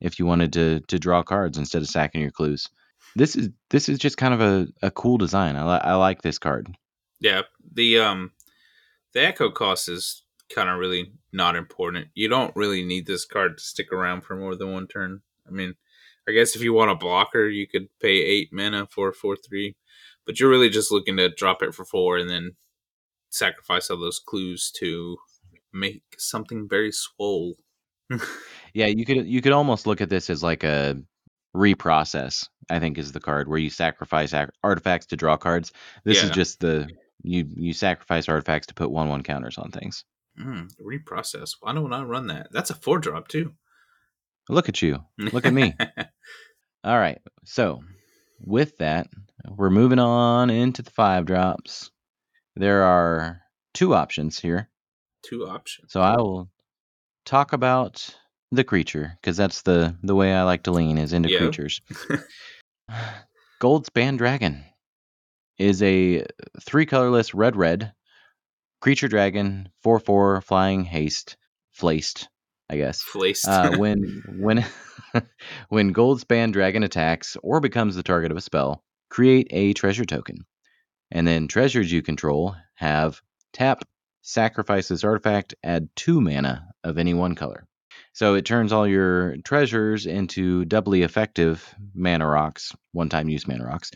if you wanted to to draw cards instead of sacking your clues. This is this is just kind of a, a cool design. I, li- I like this card. yeah, the um, the echo cost is kind of really not important. You don't really need this card to stick around for more than one turn. I mean, I guess if you want a blocker, you could pay eight mana for four three, but you're really just looking to drop it for four and then sacrifice all those clues to make something very swole. Yeah, you could you could almost look at this as like a reprocess. I think is the card where you sacrifice artifacts to draw cards. This is just the you you sacrifice artifacts to put one one counters on things. Mm, reprocess. Why don't I run that? That's a four drop too. Look at you. Look at me. All right. So, with that, we're moving on into the five drops. There are two options here. Two options. So, I will talk about the creature because that's the the way I like to lean is into Yeah. creatures. Goldspan Dragon is a three colorless red red creature dragon, four four flying haste, flaced, I guess. Flaced. Uh, when when when Goldspan Dragon attacks or becomes the target of a spell, create a treasure token, and then treasures you control have tap, sacrifice this artifact, add two mana of any one color. So it turns all your treasures into doubly effective mana rocks, one-time use mana rocks.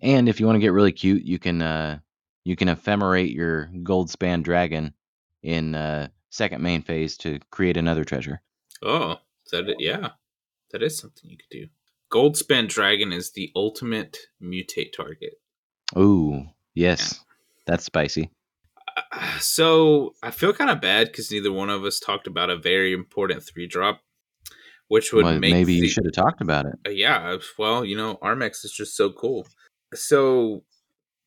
And if you want to get really cute, you can uh, you can ephemerate your Goldspan Dragon in uh, second main phase to create another treasure. oh, that? Yeah, that is something you could do. Goldspan Dragon is the ultimate mutate target. Ooh, yes, that's spicy. Uh, So I feel kind of bad because neither one of us talked about a very important three drop, which would Well, make maybe you should have talked about it. Uh, yeah, well, you know, Armix is just so cool. So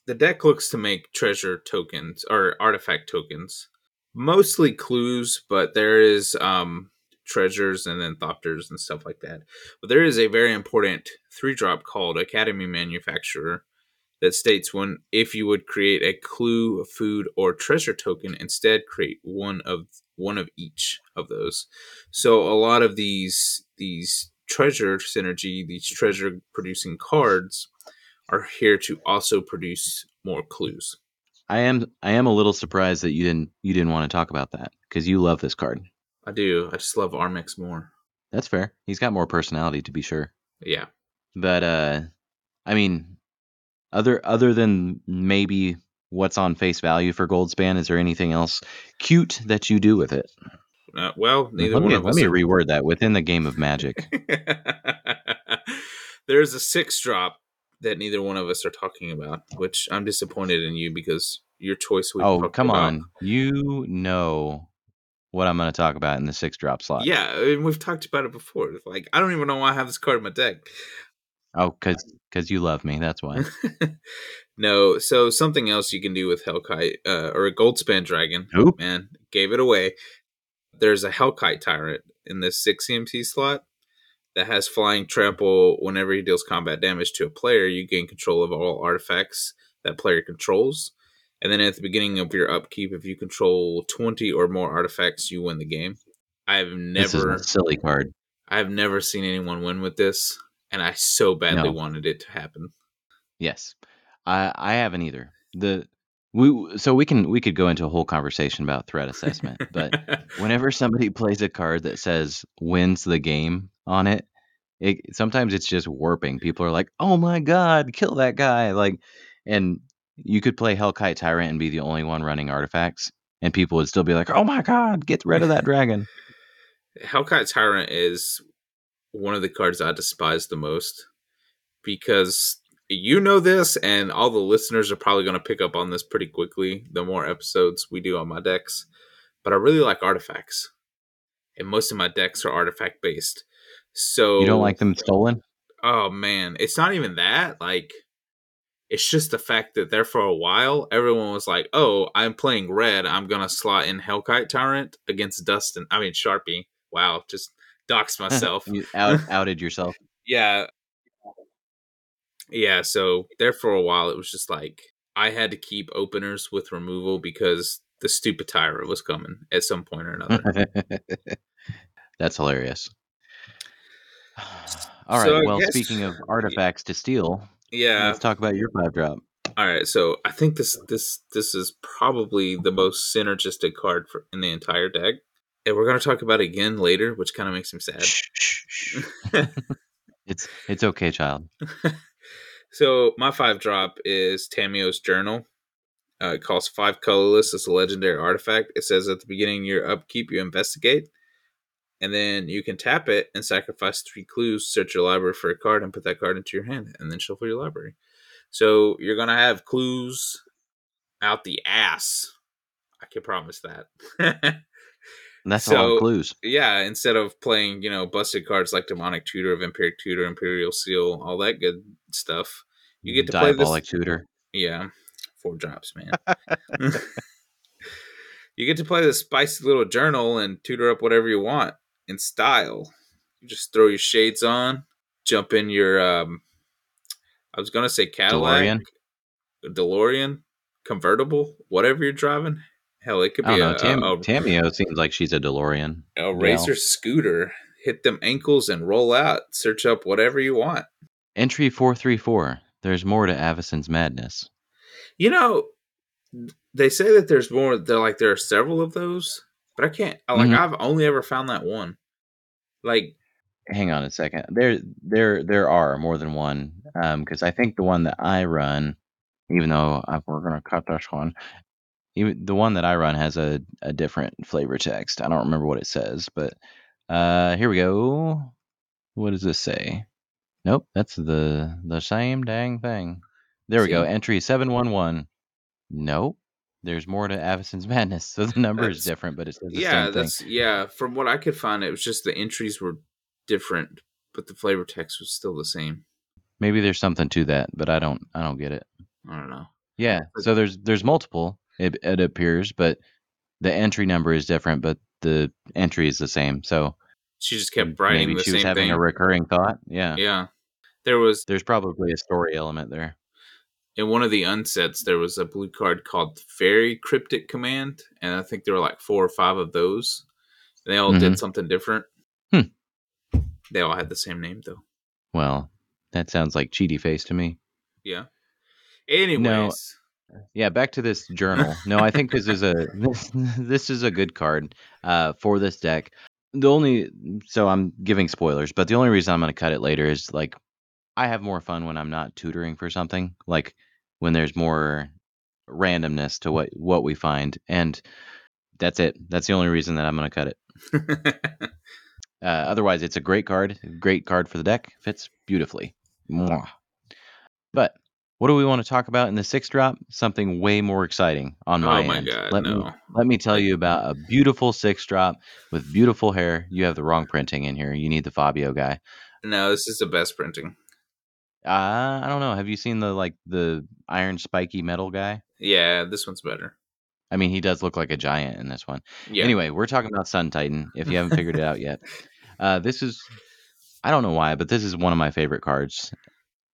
the deck looks to make treasure tokens or artifact tokens, mostly clues, but there is um treasures and then thopters and stuff like that. But there is a very important three drop called Academy Manufacturer that states when if you would create a clue, food, or treasure token, instead create one of one of each of those. So a lot of these these treasure synergy, these treasure producing cards are here to also produce more clues. I am I am a little surprised that you didn't you didn't want to talk about that because you love this card. I do. I just love Armix more. That's fair. He's got more personality to be sure. Yeah. But uh I mean other other than maybe what's on face value for Goldspan, is there anything else cute that you do with it? Uh, well, neither let one me, of let us. me are- reword that within the game of magic. There's a six drop that neither one of us are talking about, which I'm disappointed in you because your choice we oh, come about- on. You know what I'm going to talk about in the six drop slot. Yeah, and we've talked about it before. Like, I don't even know why I have this card in my deck. Oh, cuz cuz you love me. That's why. no, so something else you can do with Hellkite uh, or a Goldspan Dragon. Who? Man, gave it away. There's a Hellkite Tyrant in this 6 CMC slot that has flying trample. Whenever he deals combat damage to a player, you gain control of all artifacts that player controls. And then at the beginning of your upkeep, if you control 20 or more artifacts, you win the game. I've This is never a silly card. I've never seen anyone win with this, and I so badly No. wanted it to happen. Yes, I I haven't either. The we so we can we could go into a whole conversation about threat assessment, but whenever somebody plays a card that says wins the game on it, it sometimes it's just warping. People are like, "Oh my god, kill that guy!" Like, and you could play Hellkite Tyrant and be the only one running artifacts, and people would still be like, "Oh my god, get rid of that dragon." Hellkite Tyrant is one of the cards I despise the most because you know this, and all the listeners are probably going to pick up on this pretty quickly the more episodes we do on my decks. But I really like artifacts, and most of my decks are artifact based. So You don't like them stolen? oh man, it's not even that. Like, it's just the fact that there for a while, everyone was like, "Oh, I'm playing red. I'm gonna slot in Hellkite Tyrant against Dustin. I mean Sharpie. Wow, just doxed myself. you out, outed yourself. yeah, yeah. So there for a while, it was just like I had to keep openers with removal because the stupid Tyra was coming at some point or another. That's hilarious. All right. So well, guess- speaking of artifacts to steal, yeah, let's talk about your five drop. All right, so I think this this this is probably the most synergistic card for in the entire deck, and we're gonna talk about it again later, which kind of makes me sad. It's it's okay, child. so my five drop is Tamiyo's Journal. Uh, it costs five colorless. It's a legendary artifact. It says at the beginning of your upkeep, you investigate, and then you can tap it and sacrifice three clues. Search your library for a card and put that card into your hand, and then shuffle your library. So you're gonna have clues out the ass. I can promise that. That's a lot So- of clues. yeah, instead of playing, you know, busted cards like Demonic Tutor, Vampiric Tutor, Imperial Seal, all that good stuff, you get to play this. Diabolic tutor. Yeah, four drops, man. you get to play this spicy little journal and tutor up whatever you want in style. You just throw your shades on, jump in your um I was gonna say Cadillac, DeLorean? DeLorean, convertible, whatever you're driving. Hell, it could be a, know. Tam- a, a, Tamiyo seems like she's a DeLorean. a racer scooter. Hit them ankles and roll out. Search up whatever you want. Entry 434. There's more to Avacyn's madness. You know, they say that there's more. They're like there are several of those, but I can't. Like Mhm. I've only ever found that one. Like Hang on a second. There, there, there are more than one. Um, because I think the one that I run, even though I, we're gonna cut this one, even the one that I run has a a different flavor text. I don't remember what it says, but uh, here we go. What does this say? Nope, that's the the same dang thing. There we go. Entry seven one one. Nope. There's more to Avacyn's madness. So the number is different, but it's the yeah, same thing. that's yeah. From what I could find, it was just the entries were different, but the flavor text was still the same. Maybe there's something to that, but I don't I don't get it. I don't know. Yeah. So there's there's multiple. It, it appears, but the entry number is different, but the entry is the same. So She just kept writing maybe she was having thing. a recurring thought. Yeah. yeah, there was There's probably a story element there. In one of the unsets. There was a blue card called Very Cryptic Command, and I think there were like four or five of those. And they all Mhm. did something different. Hmm. They all had the same name though. Well, that sounds like cheaty face to me. Yeah. Anyways, Yeah, back to this journal. No, I think this is a this, this is a good card uh, for this deck. The only so I'm giving spoilers, but the only reason I'm going to cut it later is like I have more fun when I'm not tutoring for something, like when there's more randomness to what what we find, and that's it. That's the only reason that I'm going to cut it. Uh, otherwise, it's a great card, great card for the deck. Fits beautifully. Mwah. But what do we want to talk about in the six drop? Something way more exciting on my oh my end. god, let me let me tell you about a beautiful six drop with beautiful hair. You have the wrong printing in here. You need the Fabio guy. No, this is the best printing. Uh, I don't know. Have you seen the like the iron spiky metal guy? Yeah, this one's better. I mean, he does look like a giant in this one. Yeah. Anyway, we're talking about Sun Titan. If you haven't figured it out yet, uh, this is I don't know why, but this is one of my favorite cards,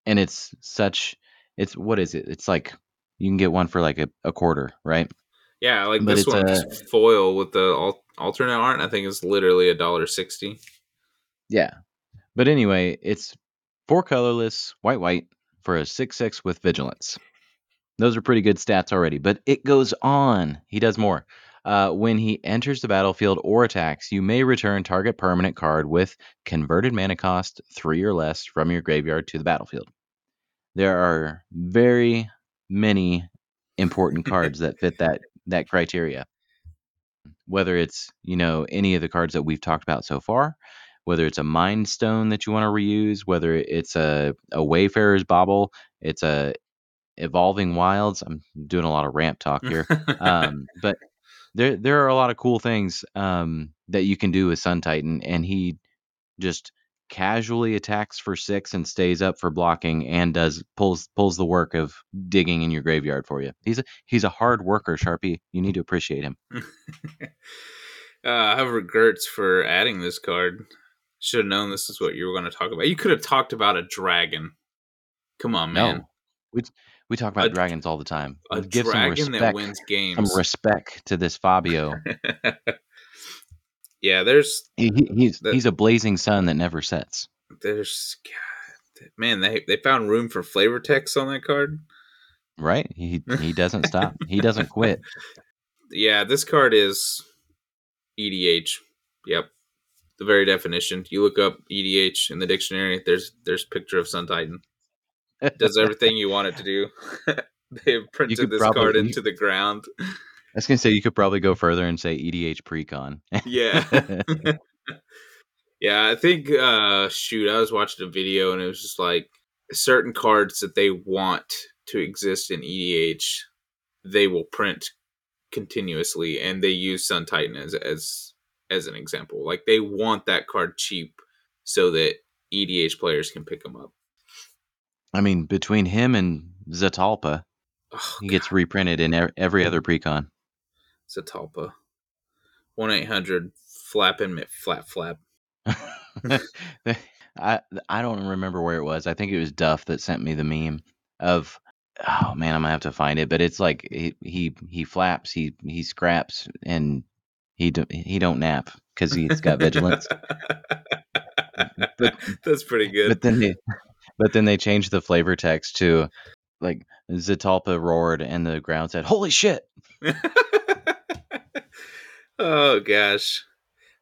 and it's such it's what is it? It's like you can get one for like a, a quarter, right? Yeah, like But this it's one's foil with the al- alternate art. I think it's literally a dollar sixty. Yeah. But anyway, it's four colorless, white, white for a 6 6 with vigilance. Those are pretty good stats already, but it goes on. He does more. Uh, when he enters the battlefield or attacks, you may return target permanent card with converted mana cost three or less from your graveyard to the battlefield. There are very many important cards that fit that that criteria. Whether it's you know any of the cards that we've talked about so far, whether it's a mind stone that you want to reuse, whether it's a, a wayfarer's bauble, it's a evolving wilds. I'm doing a lot of ramp talk here. um, but there there are a lot of cool things um, that you can do with Sun Titan, and he just casually attacks for six and stays up for blocking and does pulls pulls the work of digging in your graveyard for you. He's a he's a hard worker, Sharpie. You need to appreciate him. uh, I have regrets for adding this card. Should have known this is what you were going to talk about. You could have talked about a dragon. Come on, man. No, we we talk about A- dragons all the time. A Give some dragon that respect, wins games. some respect to this Fabio. yeah, there's He, he- he's That- he's a blazing sun that never sets. there's God, man, they they found room for flavor text on that card. Right? He he doesn't stop. He doesn't quit. Yeah, this card is EDH. Yep. The very definition. You look up EDH in the dictionary, there's there's picture of Sun Titan. Does everything you want it to do. they printed this probably- card you- into the ground. I was gonna say you could probably go further and say EDH precon. Yeah. yeah, I think uh shoot, I was watching a video and it was just like certain cards that they want to exist in EDH, they will print continuously, and they use Sun Titan as as as an example. Like they want that card cheap so that EDH players can pick them up. I mean, between him and Zetalpa, Oh, he gets reprinted in every other precon. Zetalpa. One eight hundred flapping flap flap. I I don't remember where it was. I think it was Duff that sent me the meme of oh man, I'm gonna have to find it. But it's like he he, he flaps, he he scraps, and he do, he don't nap because he's got vigilance. But That's pretty good. but then they but then they changed the flavor text to like Zetalpa roared and the ground said, "Holy shit!" oh gosh,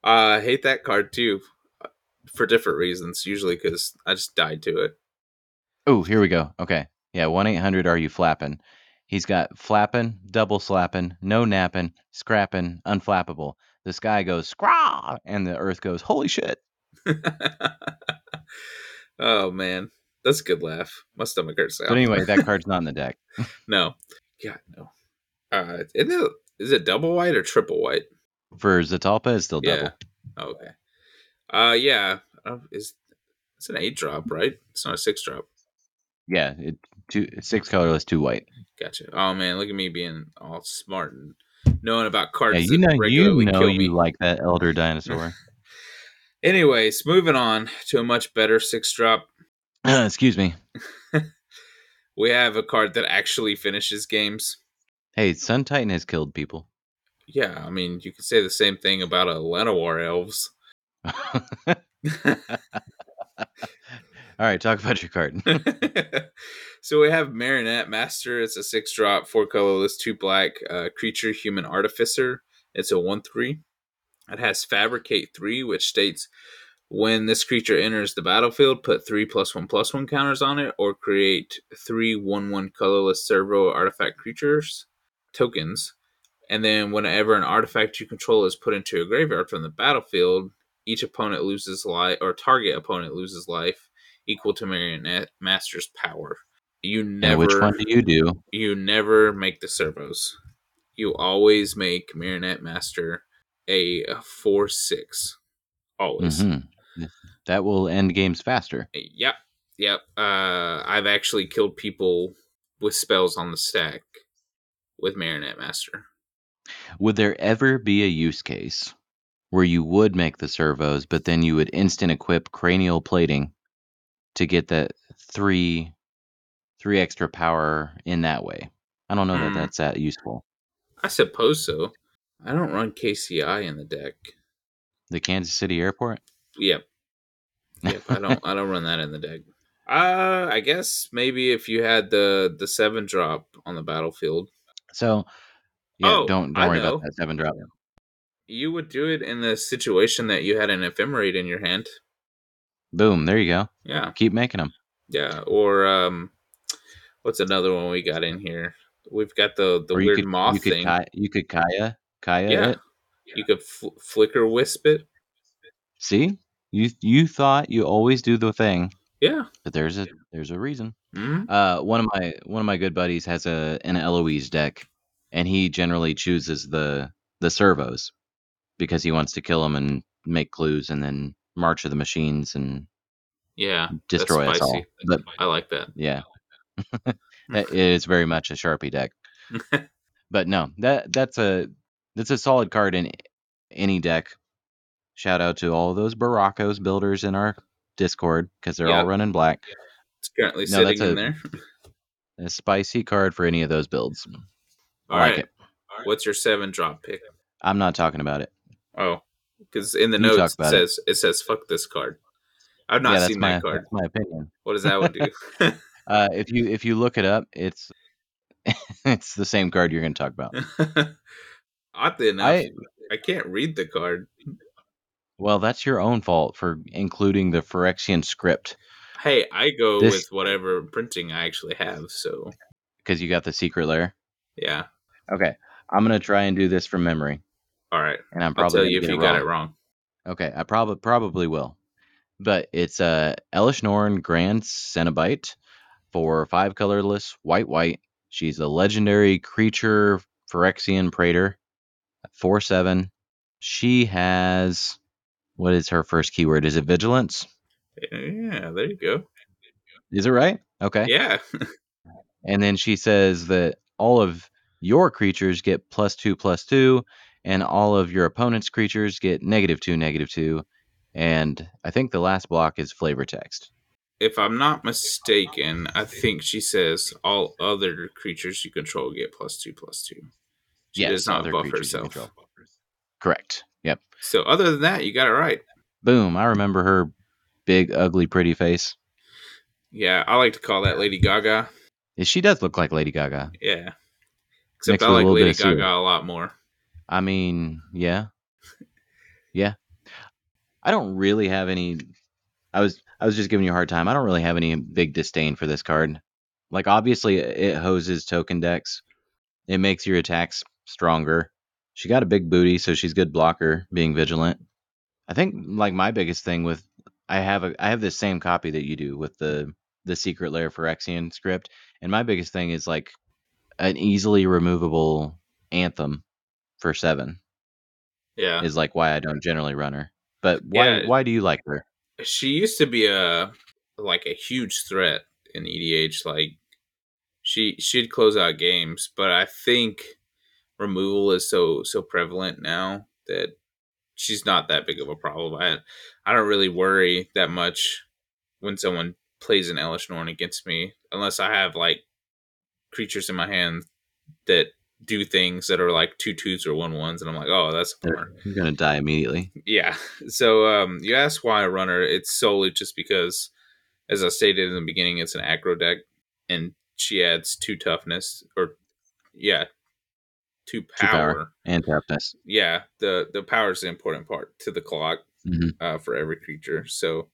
uh, I hate that card too, uh, for different reasons. Usually because I just died to it. Oh, here we go. Okay, yeah, one eight hundred. Are you flapping? He's got flapping, double slapping, no napping, scrapping, unflappable. The sky goes scraw, and the earth goes, "Holy shit!" oh man, that's a good laugh. My stomach hurts. now. But anyway, that card's not in the deck. no, God no. Uh, is it, is it double white or triple white? For Zetalpa, it's still Yeah. double. Okay. Uh, yeah. Uh, is it's an eight drop, right? It's not a six drop. Yeah, it two six colorless, two white. Gotcha. Oh man, look at me being all smart and knowing about cards. Yeah, you that know, you know, kill me. you like that elder dinosaur. Anyways, moving on to a much better six drop. Excuse me. We have a card that actually finishes games. Hey, Sun Titan has killed people. Yeah, I mean, you could say the same thing about a Llanowar Elves. All right, talk about your card. so we have Marionette Master. It's a six drop, four colorless, two black uh, creature, human artificer. It's a one three. It has Fabricate three, which states when this creature enters the battlefield, put three plus one plus one counters on it, or create three one one colorless servo artifact creatures tokens. And then whenever an artifact you control is put into a graveyard from the battlefield, each opponent loses life, or target opponent loses life equal to Marionette Master's power. You and never, which one do you do? you never make the servos. You always make Marionette Master a four six. Always. Mhm. That will end games faster. Yep, yep. Uh, I've actually killed people with spells on the stack with Marionette Master. Would there ever be a use case where you would make the servos, but then you would instant equip cranial plating to get that three three extra power in that way? I don't know Hmm. that that's that useful. I suppose so. I don't run KCI in the deck. The Kansas City Airport. Yep. Yep. I don't. I don't run that in the deck. Uh, I guess maybe if you had the the seven drop on the battlefield, So yeah, Oh, don't don't worry about that seven drop. you would do it in the situation that you had an ephemerate in your hand. Boom, there you go. Yeah. Keep making them. Yeah. Or um, what's another one we got in here? We've got the the weird could moth you could thing. Ki- you could Kaya Kaya Yeah. it. You could fl- Flickerwisp it. See, you you thought you always do the thing, Yeah. but there's a there's a reason. hmm Uh, one of my one of my good buddies has a an Eloise deck, and he generally chooses the the servos because he wants to kill them and make clues, and then march of the machines and Yeah. destroy us all. But I like that. yeah, it is very much a sharpie deck. but no, that that's a that's a solid card in any deck. Shout out to all those Burakos builders in our Discord because they're Yeah. all running black. It's currently No, sitting that's in a- there. A spicy card for any of those builds. All I like right. it. What's your seven drop pick? I'm not talking about it. Oh, because in the You notes it about it. says it. says fuck this card. I've not yeah, seen my that card. that's my opinion. What does that one do? Uh, if you if you look it up, it's it's the same card you're going to talk about. Oddly enough, I I, can't read the card. well, that's your own fault for including the Phyrexian script Hey, I go This- with whatever printing I actually have. So because you got the Secret Lair. yeah. Okay, I'm going to try and do this from memory, All right. and I'm I'll probably tell you if you it got it wrong. Okay, I probably probably will. But it's uh Elesh Norn Grand Cenobite for five colorless, white white. She's a legendary creature Phyrexian Praetor, four seven. She has what is her first keyword? Is it vigilance? Yeah, there you go. Is it right? Okay. Yeah. And then she says that all of your creatures get plus two plus two, and all of your opponent's creatures get negative two, negative two. And I think the last block is flavor text. if I'm not mistaken, I think she says all other creatures you control get plus two, plus two. She Yes, does not buff herself. Correct. Yep. So other than that, you got it right. Boom. I remember her big, ugly, pretty face. Yeah, I like to call that Lady Gaga. She does look like Lady Gaga. Yeah. Except Mixed I like Lady. Gaga a lot more. I mean, yeah. Yeah. I don't really have any I was I was just giving you a hard time. I don't really have any big disdain for this card. Like obviously it hoses token decks. It makes your attacks stronger. She got a big booty, so she's good blocker, being vigilant. I think like my biggest thing with I have a I have this same copy that you do with the the Secret Lair for Exian script, and my biggest thing is like an easily removable anthem for seven Yeah. is like why I don't generally run her. But why Yeah. why do you like her? She used to be a like a huge threat in EDH. Like she she'd close out games, but I think removal is so so prevalent now that she's not that big of a problem. I I don't really worry that much when someone plays an Elesh Norn against me, unless I have like creatures in my hand that do things that are like two twos or one ones, and I'm like, oh, that's you're gonna die immediately. Yeah. So um, you asked why a runner? It's solely just because, as I stated in the beginning, it's an aggro deck, and she adds two toughness, or yeah, two Two power. power. And toughness. Yeah, the the power is the important part to the clock Mhm. uh, for every creature. So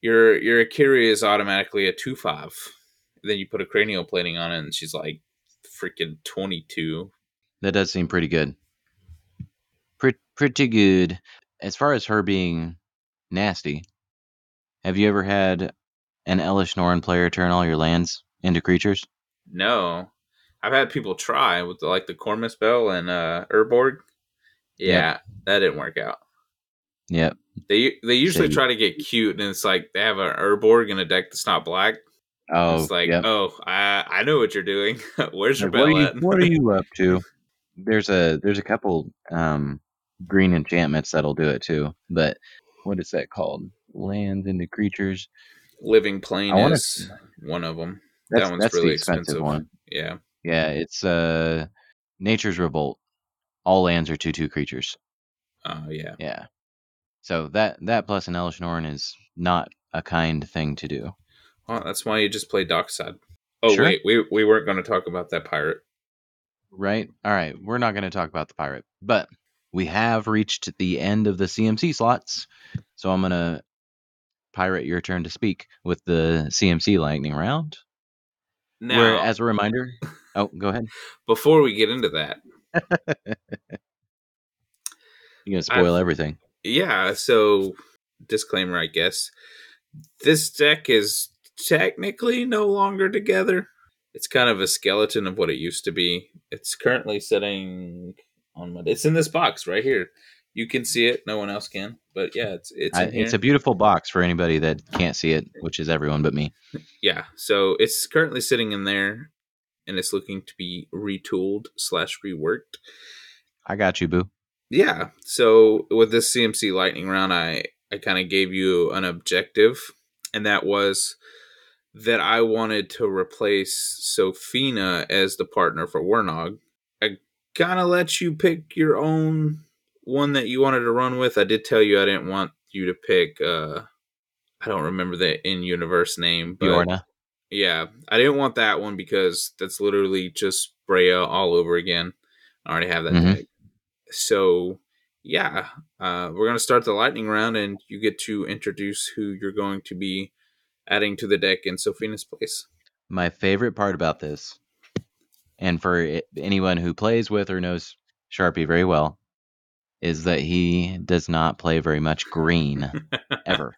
your your Akiri is automatically a two five. Then you put a cranial plating on it, and she's like freaking twenty two. That does seem pretty good. Pretty pretty good. As far as her being nasty, have you ever had an Elesh Norn player turn all your lands into creatures? No, I've had people try with the, like the Kormus Bell and uh, Urborg. Yeah, that didn't work out. Yep. They they usually So- try to get cute, and it's like they have an Urborg in a deck that's not black. Oh, it's like, yep. oh, I I know what you're doing. Where's your Like, what, are you, what are you up to? There's a there's a couple um, green enchantments that'll do it too. But what is that called? Lands into creatures. Living Plane wanna- is one of them. That's, that one's that's really the expensive, expensive. one. Yeah. Yeah, it's uh, Nature's Revolt. All lands are two two creatures. Oh yeah. Yeah. So that that plus an Elesh Norn is not a kind thing to do. Well, that's why you just play Dockside. Oh Sure. wait, we we weren't going to talk about that pirate. Right? All right. We're not going to talk about the pirate, but we have reached the end of the CMC slots. So I'm going to pirate your turn to speak with the CMC lightning round. Now, Where, as a reminder, oh, go ahead. before we get into that, You're going to spoil I've- everything. yeah. So disclaimer, I guess this deck is technically no longer together. It's kind of a skeleton of what it used to be. It's currently sitting on my. It's in this box right here. You can see it. No one else can. But yeah, it's it's I, it's a beautiful box for anybody that can't see it, which is everyone but me. yeah so it's currently sitting in there and it's looking to be retooled slash reworked I got you, boo. yeah so with this cmc lightning round i i kind of gave you an objective and that was that i wanted to replace sophina as the partner for Wernog i kind of let you pick your own one that you wanted to run with i did tell you i didn't want you to pick uh i don't remember the in universe name but Bjorna. yeah, I didn't want that one because that's literally just Breya all over again. I already have that Mhm. deck. So, yeah, uh, we're going to start the lightning round, and you get to introduce who you're going to be adding to the deck in Sophina's place. My favorite part about this, and for anyone who plays with or knows Sharpie very well, is that he does not play very much green ever.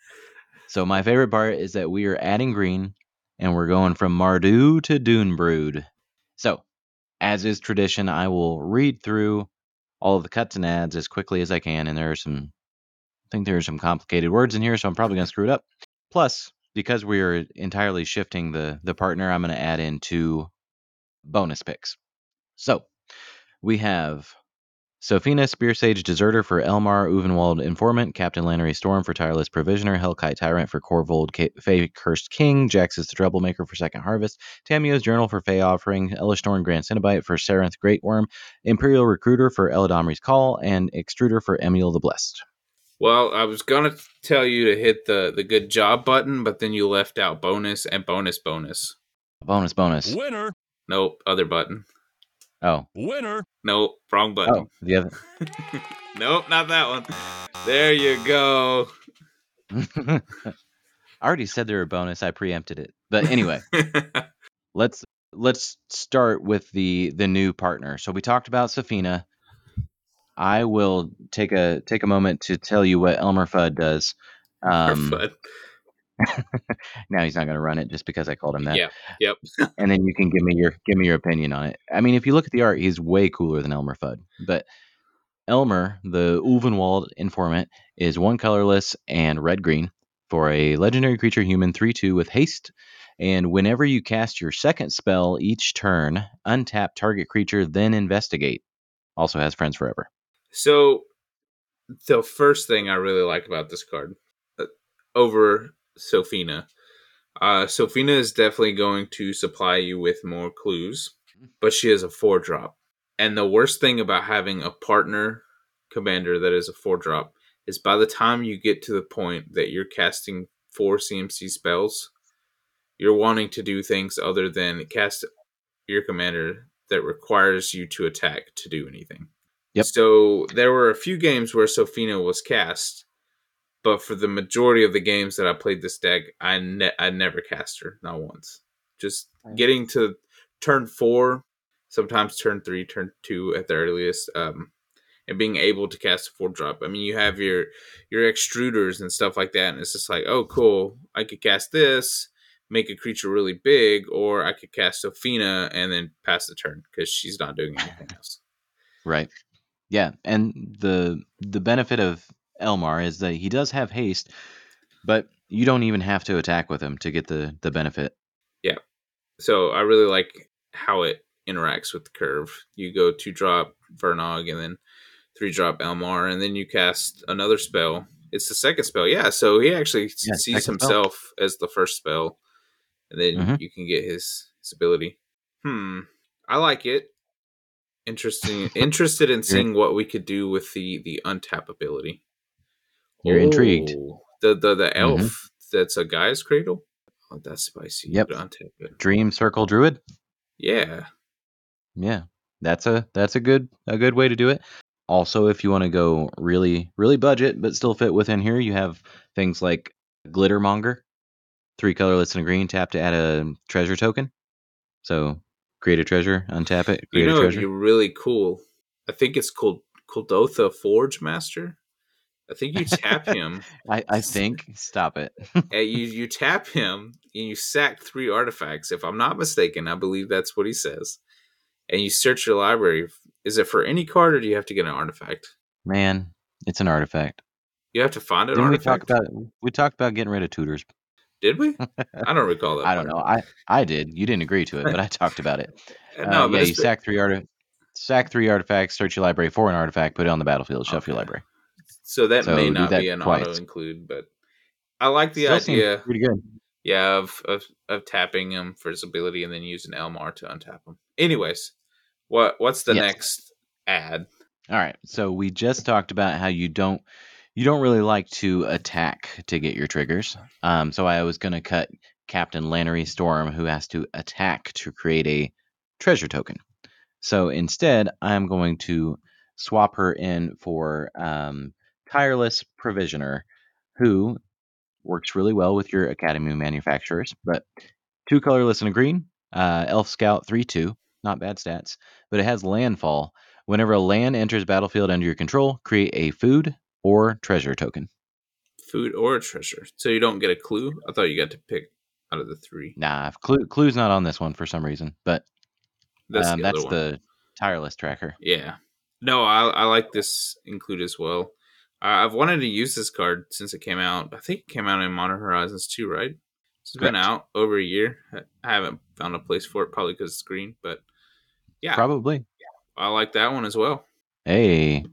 So my favorite part is that we are adding green, and we're going from Mardu to Dune Brood. So as is tradition, I will read through all of the cuts and adds as quickly as I can. And there are some, I think there are some complicated words in here, so I'm probably going to screw it up. Plus, because we are entirely shifting the the partner, I'm going to add in two bonus picks. So we have Sophina Spearsage, Deserter for Elmar Ulvenwald Informant, Captain Lannery Storm for Tireless Provisioner, Hellkite Tyrant for Corvold Fey Cursed King, Jaxis the Troublemaker for Second Harvest, Tamiyo's Journal for Fae Offering, Elesh Norn Grand Cenobite for Sarinth Greatwurm, Imperial Recruiter for Eladamri's Call, and Extruder for Emiel the Blessed. Well, I was gonna tell you to hit the the good job button, but then you left out bonus and bonus bonus. Bonus, bonus. Winner. Nope, other button. Oh, Winner. Nope, wrong button. oh, the other. Nope, not that one. There you go. I already said there were a bonus. I preempted it. But anyway, let's let's start with the the new partner. So we talked about Sophina. I will take a take a moment to tell you what Elmer Fudd does. Um, now he's not going to run it just because I called him that. yeah, yep. and then you can give me your give me your opinion on it. I mean, if you look at the art, he's way cooler than Elmer Fudd. But Elmar, the Ulvenwald informant, is one colorless and red green for a legendary creature human 3 2 with haste. And whenever you cast your second spell each turn, untap target creature, then investigate. Also has friends forever. So the first thing I really like about this card uh, over Sophina, uh, Sophina is definitely going to supply you with more clues, but she is a four drop. And the worst thing about having a partner commander that is a four drop is by the time you get to the point that you're casting four CMC spells, you're wanting to do things other than cast your commander that requires you to attack to do anything. Yep. So there were a few games where Sophina was cast, but for the majority of the games that I played this deck, I ne- I never cast her, not once. Just Right. getting to turn four, sometimes turn three, turn two at the earliest, um, and being able to cast a four drop. I mean, you have your your extruders and stuff like that, and it's just like, oh, cool, I could cast this, make a creature really big, or I could cast Sophina and then pass the turn because she's not doing anything else. Right. Yeah, and the the benefit of Elmar is that he does have haste, but you don't even have to attack with him to get the the benefit. Yeah. So I really like how it interacts with the curve. You go two drop Wernog and then three drop Elmar, and then you cast another spell. It's the second spell, yeah. So he actually Yeah, sees second spell. himself as the first spell, and then Mhm. you can get his his ability. Hmm, I like it. Interesting. interested in seeing what we could do with the the untap ability. You're intrigued. Oh, The the the Mhm. elf that's a Gaea's Cradle. Oh, that's spicy. Yep. untap it. Dream Circle Druid. Yeah. Yeah, that's a that's a good a good way to do it. Also, if you want to go really really budget but still fit within here, you have things like Glittermonger, three colorless and a green, tap to add a treasure token. So create a treasure, untap it, You create a know, treasure. you're really cool. I think it's called Kuldotha Forge Master. I think you tap him. I, I think. Stop it. you you tap him and you sack three artifacts. If I'm not mistaken, I believe that's what he says. And you search your library. Is it for any card, or do you have to get an artifact? Man, it's an artifact. You have to find an Didn't we talk artifact. about we talked about getting rid of tutors? Did we? I don't recall that. I don't know. I I did. You didn't agree to it, but I talked about it. Uh, Uh, no, but yeah, you sack three arti- sack three artifacts, search your library for an artifact, put it on the battlefield, shuffle your library. so that so may not that be an twice. auto include, but I like the Still idea. pretty good. Yeah, of, of of tapping him for his ability and then using Elmar to untap him. Anyways, what what's the Yes. next ad? All right. So we just talked about how you don't you don't really like to attack to get your triggers. Um, so I was going to cut Captain Lannery Storm, who has to attack to create a treasure token. So instead, I'm going to swap her in for um, Tireless Provisioner, who works really well with your Academy manufacturers. But two colorless and a green, uh, Elf Scout 3 2, not bad stats, but it has landfall. Whenever a land enters battlefield under your control, create a food or treasure token. Food or treasure? So you don't get a clue. I thought you got to pick out of the three. Nah, Clue, Clue's not on this one for some reason, but That's um, the that's the tireless tracker. Yeah. No, I, I like this include as well. I- I've wanted to use this card since it came out. I think it came out in Modern Horizons 2, right? It's been out over a year. I I haven't found a place for it, probably because it's green, but yeah, Probably. Yeah. I like that one as well. Hey,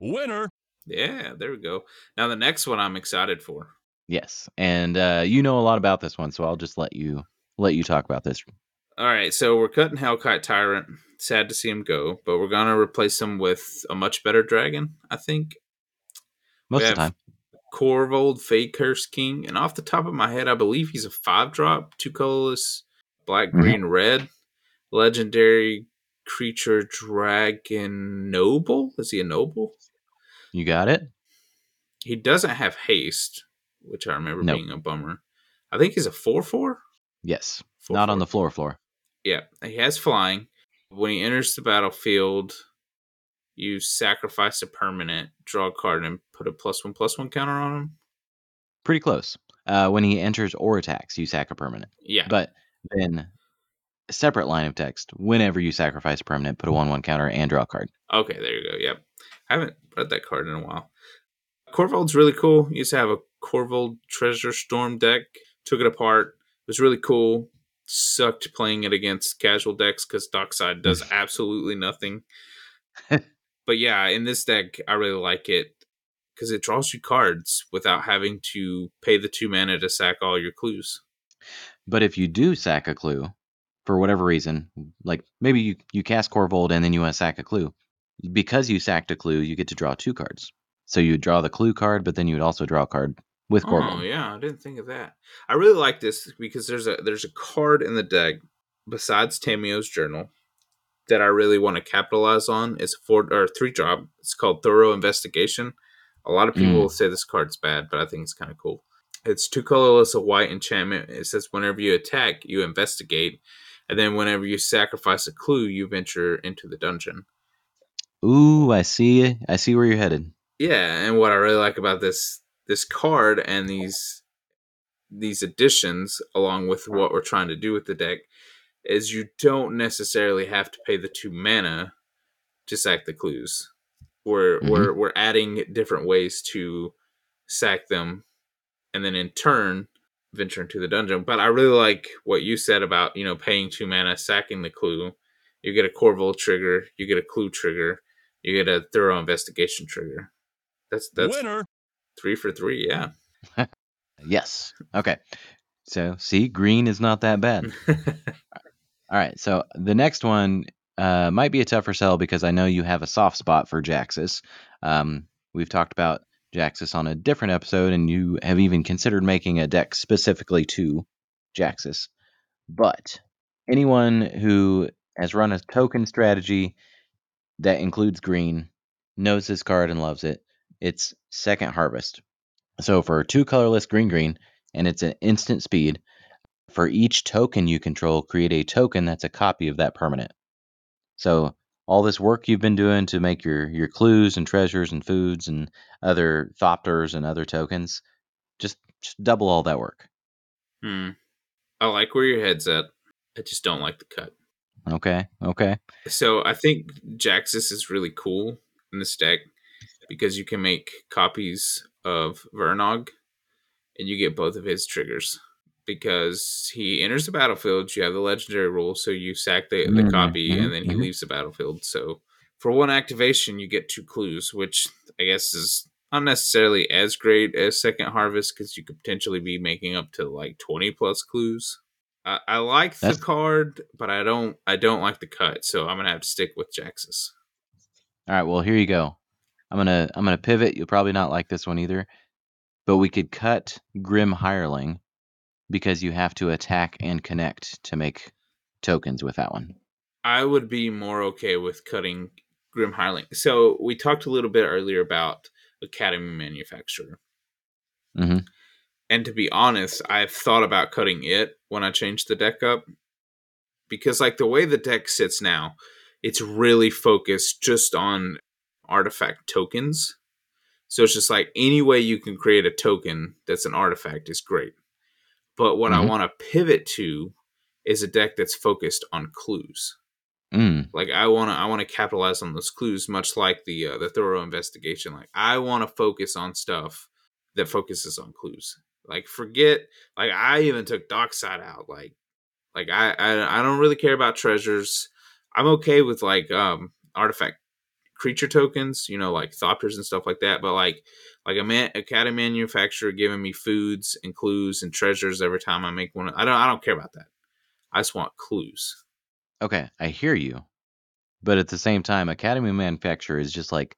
Winner. Yeah, there we go. Now the next one I'm excited for. yes, and uh, you know a lot about this one, so I'll just let you let you talk about this. All right, so we're cutting Hellkite Tyrant. Sad to see him go, but we're gonna replace him with a much better dragon. I think Most of the time, Korvold Fae-Cursed King, and off the top of my head, I believe he's a five drop, two colorless, black, Mhm. green, red, legendary creature dragon noble. Is he a noble? You got it. He doesn't have haste, which I remember Nope. being a bummer. I think he's a four four. Yes, Four, not on the floor floor. Yeah, he has flying. When he enters the battlefield, you sacrifice a permanent, draw a card, and put a plus one plus one counter on him. Pretty close. Uh, when he enters or attacks, you sack a permanent. Yeah, But then, a separate line of text. Whenever you sacrifice a permanent, put a one-one counter and draw a card. Okay, there you go. Yep. I haven't read that card in a while. Korvold's really cool. Used to have a Korvold Treasure Storm deck. Took it apart. It was really cool. Sucked playing it against casual decks because Dockside does absolutely nothing. but yeah, in this deck, I really like it because it draws you cards without having to pay the two mana to sack all your clues. But if you do sack a clue, for whatever reason, like maybe you, you cast Corvold and then you want to sack a clue, because you sacked a clue, you get to draw two cards. So you would draw the clue card, but then you would also draw a card with Corbin. Oh yeah, I didn't think of that. I really like this because there's a there's a card in the deck besides Tamiyo's journal that I really want to capitalize on. It's a four or three drop. It's called Thorough Investigation. A lot of people Mm. will say this card's bad, but I think it's kind of cool. It's two colorless, a white enchantment. It says whenever you attack, you investigate, and then whenever you sacrifice a clue, you venture into the dungeon. Ooh, I see. I see where you're headed. Yeah, and what I really like about this this card and these these additions, along with what we're trying to do with the deck, is you don't necessarily have to pay the two mana to sack the clues. We're Mhm. we're we're adding different ways to sack them, and then in turn venture into the dungeon. But I really like what you said about you know paying two mana, sacking the clue. You get a Korvold trigger, you get a clue trigger, you get a thorough investigation trigger. That's that's Winner. three for three. Yeah. Yes. Okay. So see, green is not that bad. All right. So the next one uh, might be a tougher sell because I know you have a soft spot for Jaxis. Um, we've talked about Jaxis on a different episode, and you have even considered making a deck specifically to Jaxis. But anyone who has run a token strategy that includes green knows this card and loves it. It's Second Harvest. So for two colorless green green, and it's an instant speed. For each token you control, create a token that's a copy of that permanent. So all this work you've been doing to make your your clues and treasures and foods and other thopters and other tokens, just just double all that work. Hmm. I like where your head's at. I just don't like the cut. Okay, okay. So I think Jaxis is really cool in this deck because you can make copies of Wernog and you get both of his triggers. Because he enters the battlefield, you have the legendary rule, so you sack the, the Mhm, copy and then he mhm. leaves the battlefield. So for one activation, you get two clues, which I guess is not necessarily as great as Second Harvest because you could potentially be making up to like 20 plus clues. I, I like the card, but I don't I don't like the cut, so I'm gonna have to stick with Jaxis. All right, well here you go. I'm gonna I'm gonna pivot. You'll probably not like this one either, but we could cut Grim Hireling because you have to attack and connect to make tokens with that one. I would be more okay with cutting Grim Hireling. So we talked a little bit earlier about Academy Manufacturer. hmm And to be honest, I've thought about cutting it when I changed the deck up. Because like the way the deck sits now, it's really focused just on artifact tokens. So it's just like any way you can create a token that's an artifact is great. But what I Mhm. want to pivot to is a deck that's focused on clues. Mm. Like I want to I want to capitalize on those clues, much like the uh, the thorough investigation. Like I want to focus on stuff that focuses on clues. Like forget like I even took Dockside out. Like like I, I I don't really care about treasures. I'm okay with like um artifact creature tokens, you know, like thopters and stuff like that. But like like a man academy manufacturer giving me foods and clues and treasures every time I make one. I don't I don't care about that. I just want clues. Okay, I hear you. But at the same time, Academy Manufacturer is just like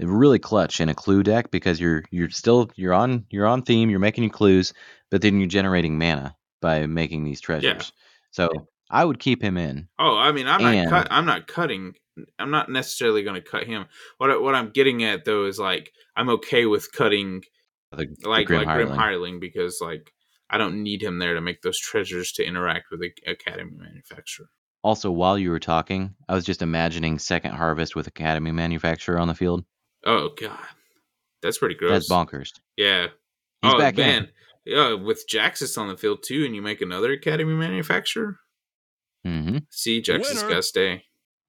really clutch in a clue deck because you're you're still you're on you're on theme, you're making your clues, but then you're generating mana by making these treasures. So I would keep him in. Oh, I mean, I'm And- not cut. I'm not cutting. I'm not necessarily going to cut him. What what I'm getting at though is like I'm okay with cutting The, the like Grim like Grim Hireling. Hireling because like I don't need him there to make those treasures to interact with the Academy manufacturer. Also, while you were talking, I was just imagining Second Harvest with Academy Manufacturer on the field. Oh god, that's pretty gross. That's bonkers. Yeah. He's oh back in. man. Yeah, with Jaxis on the field too, and you make another Academy manufacturer. hmm See, Jaxis Winner. got to stay.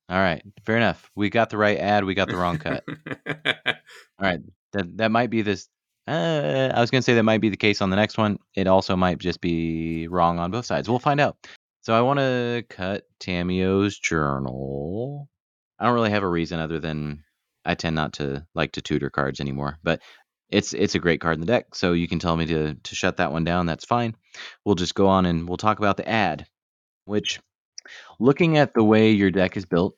All right, fair enough. We got the right ad. We got the wrong cut. All right, that that might be this. Uh, I was gonna say that might be the case on the next one. It also might just be wrong on both sides. We'll find out. So I want to cut Tamiyo's journal. I don't really have a reason other than I tend not to like to tutor cards anymore. But it's it's a great card in the deck, so you can tell me to to shut that one down. That's fine. We'll just go on and we'll talk about the ad, which looking at the way your deck is built,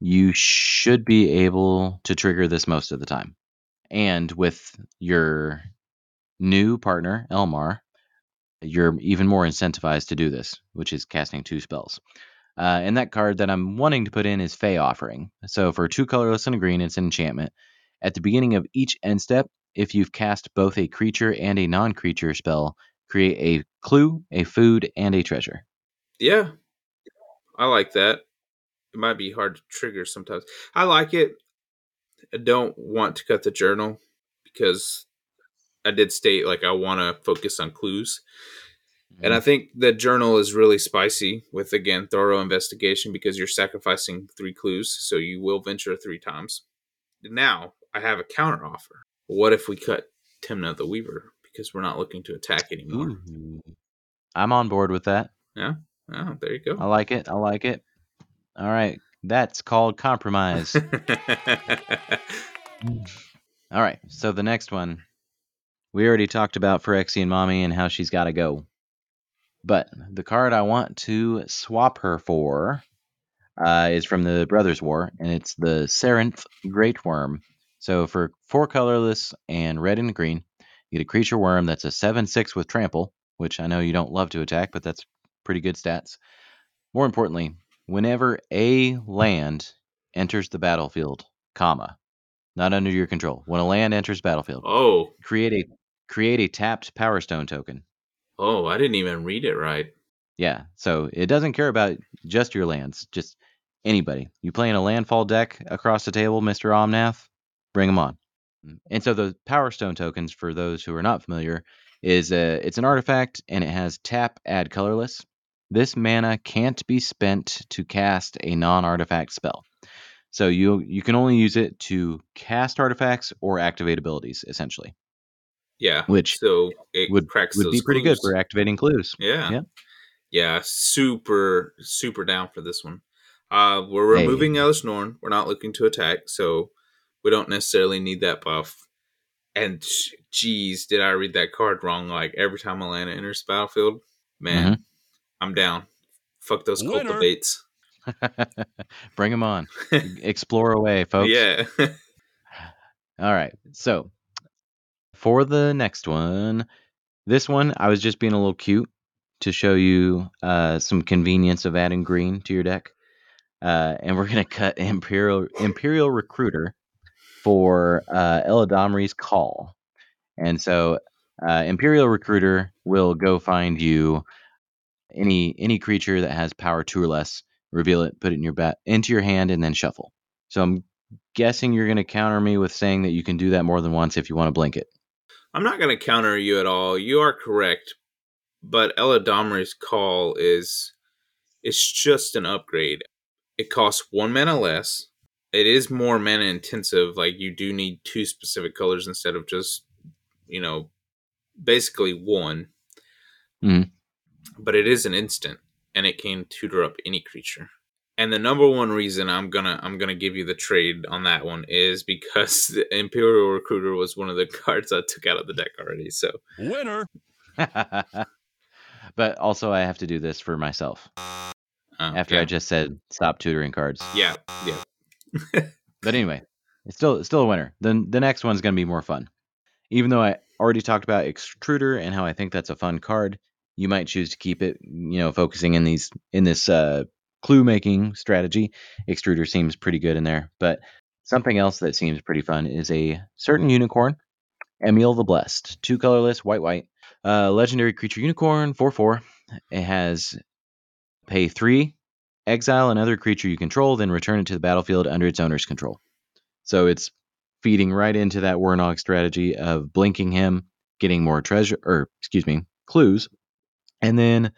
you should be able to trigger this most of the time. And with your new partner, Elmar, you're even more incentivized to do this, which is casting two spells. Uh, and that card that I'm wanting to put in is Fae Offering. So for two colorless and a green, it's an enchantment. At the beginning of each end step, if you've cast both a creature and a non creature spell, create a clue, a food, and a treasure. yeah, I like that. It might be hard to trigger sometimes. I like it. I don't want to cut the journal because I did state like I want to focus on clues. And I mm-hmm. think the journal is really spicy with again thorough investigation because you're sacrificing three clues, so you will venture three times. Now I have a counter offer. What if we cut Tymna the Weaver because we're not looking to attack anymore? Ooh. I'm on board with that. Yeah. Oh, there you go. I like it. I like it. All right. That's called compromise. All right. So the next one, we already talked about Phyrexian Mommy and how she's got to go. But the card I want to swap her for uh, is from the Brothers War, and it's the Serenth Great Worm. So for four colorless and red and green, you get a creature worm that's a 7 6 with trample, which I know you don't love to attack, but that's pretty good stats. More importantly, whenever a land enters the battlefield, comma, not under your control. When a land enters battlefield, oh, create a create a tapped Power Stone token. Oh, I didn't even read it right. Yeah, so it doesn't care about just your lands, just anybody. You play in a landfall deck across the table, Mister Omnath, bring them on. And so the Power Stone tokens, for those who are not familiar, is a it's an artifact and it has tap, add colorless. This mana can't be spent to cast a non-artifact spell. So you you can only use it to cast artifacts or activate abilities, essentially, Yeah, which so it would cracks would those be pretty good for activating clues. Yeah. Yeah. Yeah, super, super down for this one. Uh, we're removing Elesh Norn. We're not looking to attack, so we don't necessarily need that buff. And sh- geez, did I read that card wrong? Like every time Alana enters the battlefield, man, Mm-hmm. I'm down. Fuck those Winner. cultivates. Bring them on. Explore away, folks. Yeah. All right. So for the next one, this one I was just being a little cute to show you uh, some convenience of adding green to your deck, uh, and we're gonna cut Imperial Imperial Recruiter for uh, Eladamri's Call, and so uh, Imperial Recruiter will go find you any any creature that has power two or less. Reveal it, put it in your bat into your hand, and then shuffle. So I'm guessing you're going to counter me with saying that you can do that more than once if you want to blink it. I'm not going to counter you at all. You are correct, but Eladamri's call is it's just an upgrade. It costs one mana less. It is more mana intensive. Like you do need two specific colors instead of just, you know, basically one. Mhm. But it is an instant, and it can tutor up any creature. And the number one reason I'm gonna I'm gonna give you the trade on that one is because the Imperial Recruiter was one of the cards I took out of the deck already. So Winner. but also, I have to do this for myself uh, after yeah, I just said stop tutoring cards. yeah, yeah, But anyway, it's still it's still a winner. Then the next one's going to be more fun. Even though I already talked about Extruder and how I think that's a fun card, you might choose to keep it, you know, focusing in these in this uh, clue making strategy. Extruder seems pretty good in there, but something else that seems pretty fun is a certain unicorn, Emiel the Blessed, two colorless, white white, uh, legendary creature unicorn, four four. It has pay three, exile another creature you control, then return it to the battlefield under its owner's control. So it's feeding right into that Wernog strategy of blinking him, getting more treasure, or excuse me, clues. And then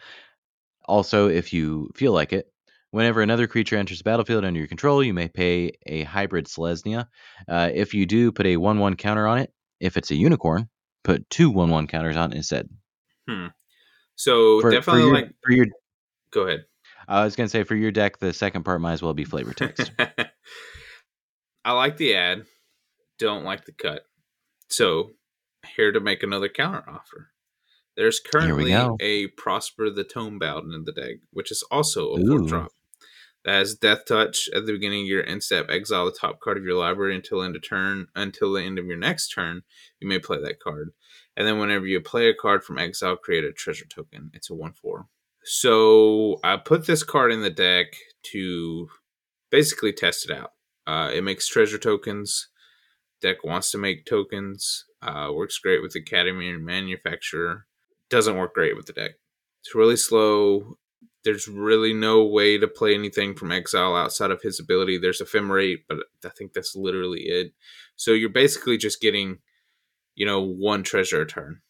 also, if you feel like it, whenever another creature enters the battlefield under your control, you may pay a hybrid Selesnya. Uh, if you do, put a 1 1 counter on it. If it's a unicorn, put two 1 1 counters on it instead. So For, for definitely your, like. for your, Go ahead. I was going to say, for your deck, the second part might as well be flavor text. I like the ad, don't like the cut. So here to make another counter offer. There's currently a Prosper the Tomebound in the deck, which is also a Ooh. four drop. Has Death Touch at the beginning of your end step. Exile the top card of your library until end of turn. Until the end of your next turn, you may play that card. And then whenever you play a card from exile, create a treasure token. It's a one four. So I put this card in the deck to basically test it out. Uh, it makes treasure tokens. Deck wants to make tokens. Uh, works great with Academy and Manufacturer. Doesn't work great with the deck. It's really slow. There's really no way to play anything from exile outside of his ability. There's ephemerate, but I think that's literally it. So you're basically just getting, you know, one treasure a turn.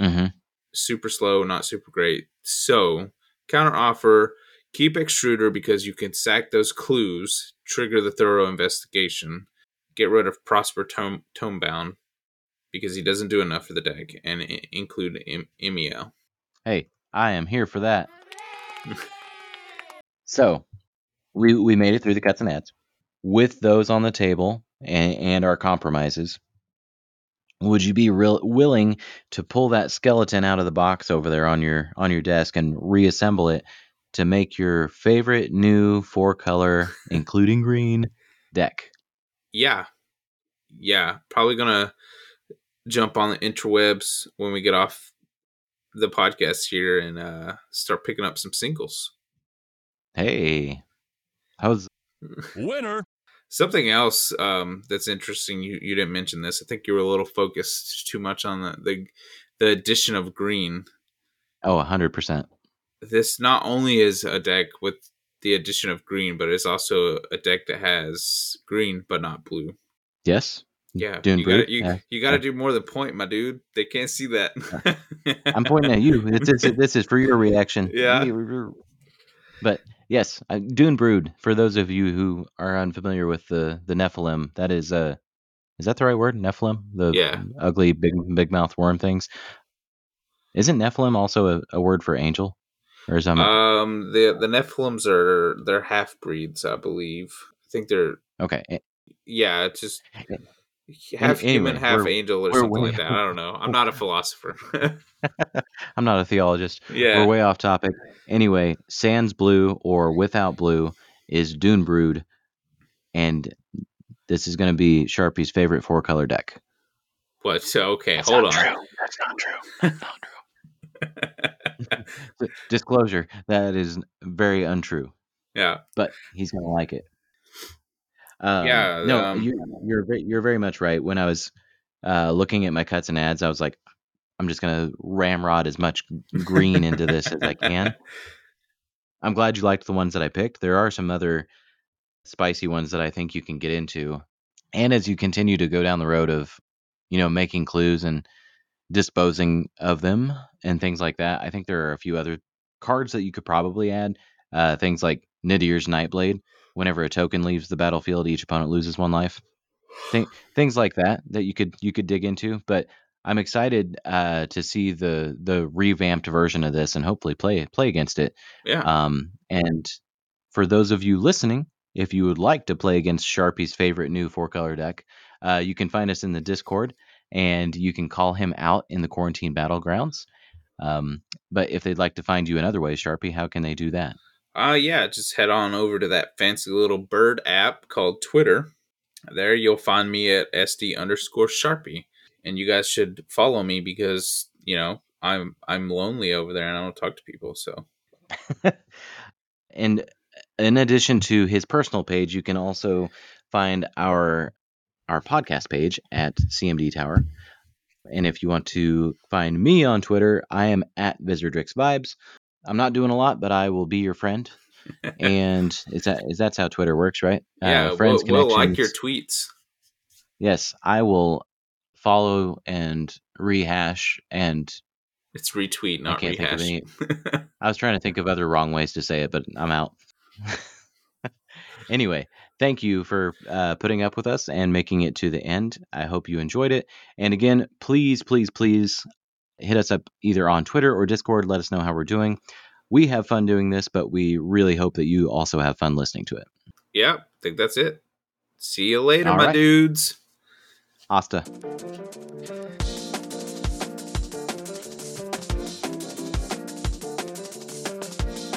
hmm Super slow, not super great. So counter offer, keep extruder because you can sack those clues, trigger the thorough investigation, get rid of Prosper Tome Tomebound because he doesn't do enough for the deck, and i- include Em- Emiel. Hey, I am here for that. So, we we made it through the cuts and ads. With those on the table and, and our compromises, would you be real willing to pull that skeleton out of the box over there on your on your desk and reassemble it to make your favorite new four color, including green, deck? Yeah, yeah, probably gonna jump on the interwebs when we get off the podcast here and uh, start picking up some singles. Hey, how's Winner. Something else um, that's interesting. You you didn't mention this. I think you were a little focused too much on the the, the addition of green. Oh, a hundred percent. This not only is a deck with the addition of green, but it's also a deck that has green but not blue. Yes, Yeah, Dune you gotta you, Yeah. you gotta do more than point, my dude. They can't see that. I'm pointing at you. This is this is for your reaction. Yeah. But yes, Dune Brood. For those of you who are unfamiliar with the the Nephilim, that is uh, is that the right word? Nephilim, the Yeah. ugly big big mouth worm things. Isn't Nephilim also a, a word for angel, or is that Um, the the Nephilims are they're half breeds, I believe. I think they're okay? yeah, it's just half anyway, human, half we're- angel, or something like that. I don't know. I'm not a philosopher. I'm not a theologist. yeah, We're way off topic. Anyway, Sans Blue or Without Blue is Dune Brood, and this is going to be Sharpie's favorite four color deck. what? Okay, hold on. That's not true. That's not true. Disclosure: that is very untrue, yeah, but he's going to like it. Um, Yeah, no, um, you, you're ve- you're very much right. When I was uh, looking at my cuts and ads, I was like, I'm just going to ramrod as much green into this as I can. I'm glad you liked the ones that I picked. There are some other spicy ones that I think you can get into. And as you continue to go down the road of, you know, making clues and disposing of them and things like that, I think there are a few other cards that you could probably add. Uh, things like Nadier's Nightblade. Whenever a token leaves the battlefield, each opponent loses one life. Th- things like that that you could you could dig into. But I'm excited uh, to see the the revamped version of this and hopefully play play against it. Yeah. Um, and for those of you listening, if you would like to play against Sharpie's favorite new four color deck, uh, you can find us in the Discord and you can call him out in the quarantine battlegrounds. Um, but if they'd like to find you in other ways, Sharpie, how can they do that? Uh yeah, just head on over to that fancy little bird app called Twitter. There you'll find me at SD underscore Sharpie. And you guys should follow me because, you know, I'm I'm lonely over there and I don't talk to people, so and in addition to his personal page, you can also find our our podcast page at CMD Tower. And if you want to find me on Twitter, I am at Visordrix Vibes. I'm not doing a lot, but I will be your friend. and is that is that's how Twitter works, right? yeah, uh, friends, we'll, we'll like your tweets. Yes, I will follow and rehash and It's retweet, not I can't rehash. think of any. I was trying to think of other wrong ways to say it, but I'm out. anyway, thank you for uh, putting up with us and making it to the end. I hope you enjoyed it. And again, please, please, please hit us up either on Twitter or Discord. Let us know how we're doing. We have fun doing this, but we really hope that you also have fun listening to it. yeah, I think that's it. See you later, All my right. dudes. Asta.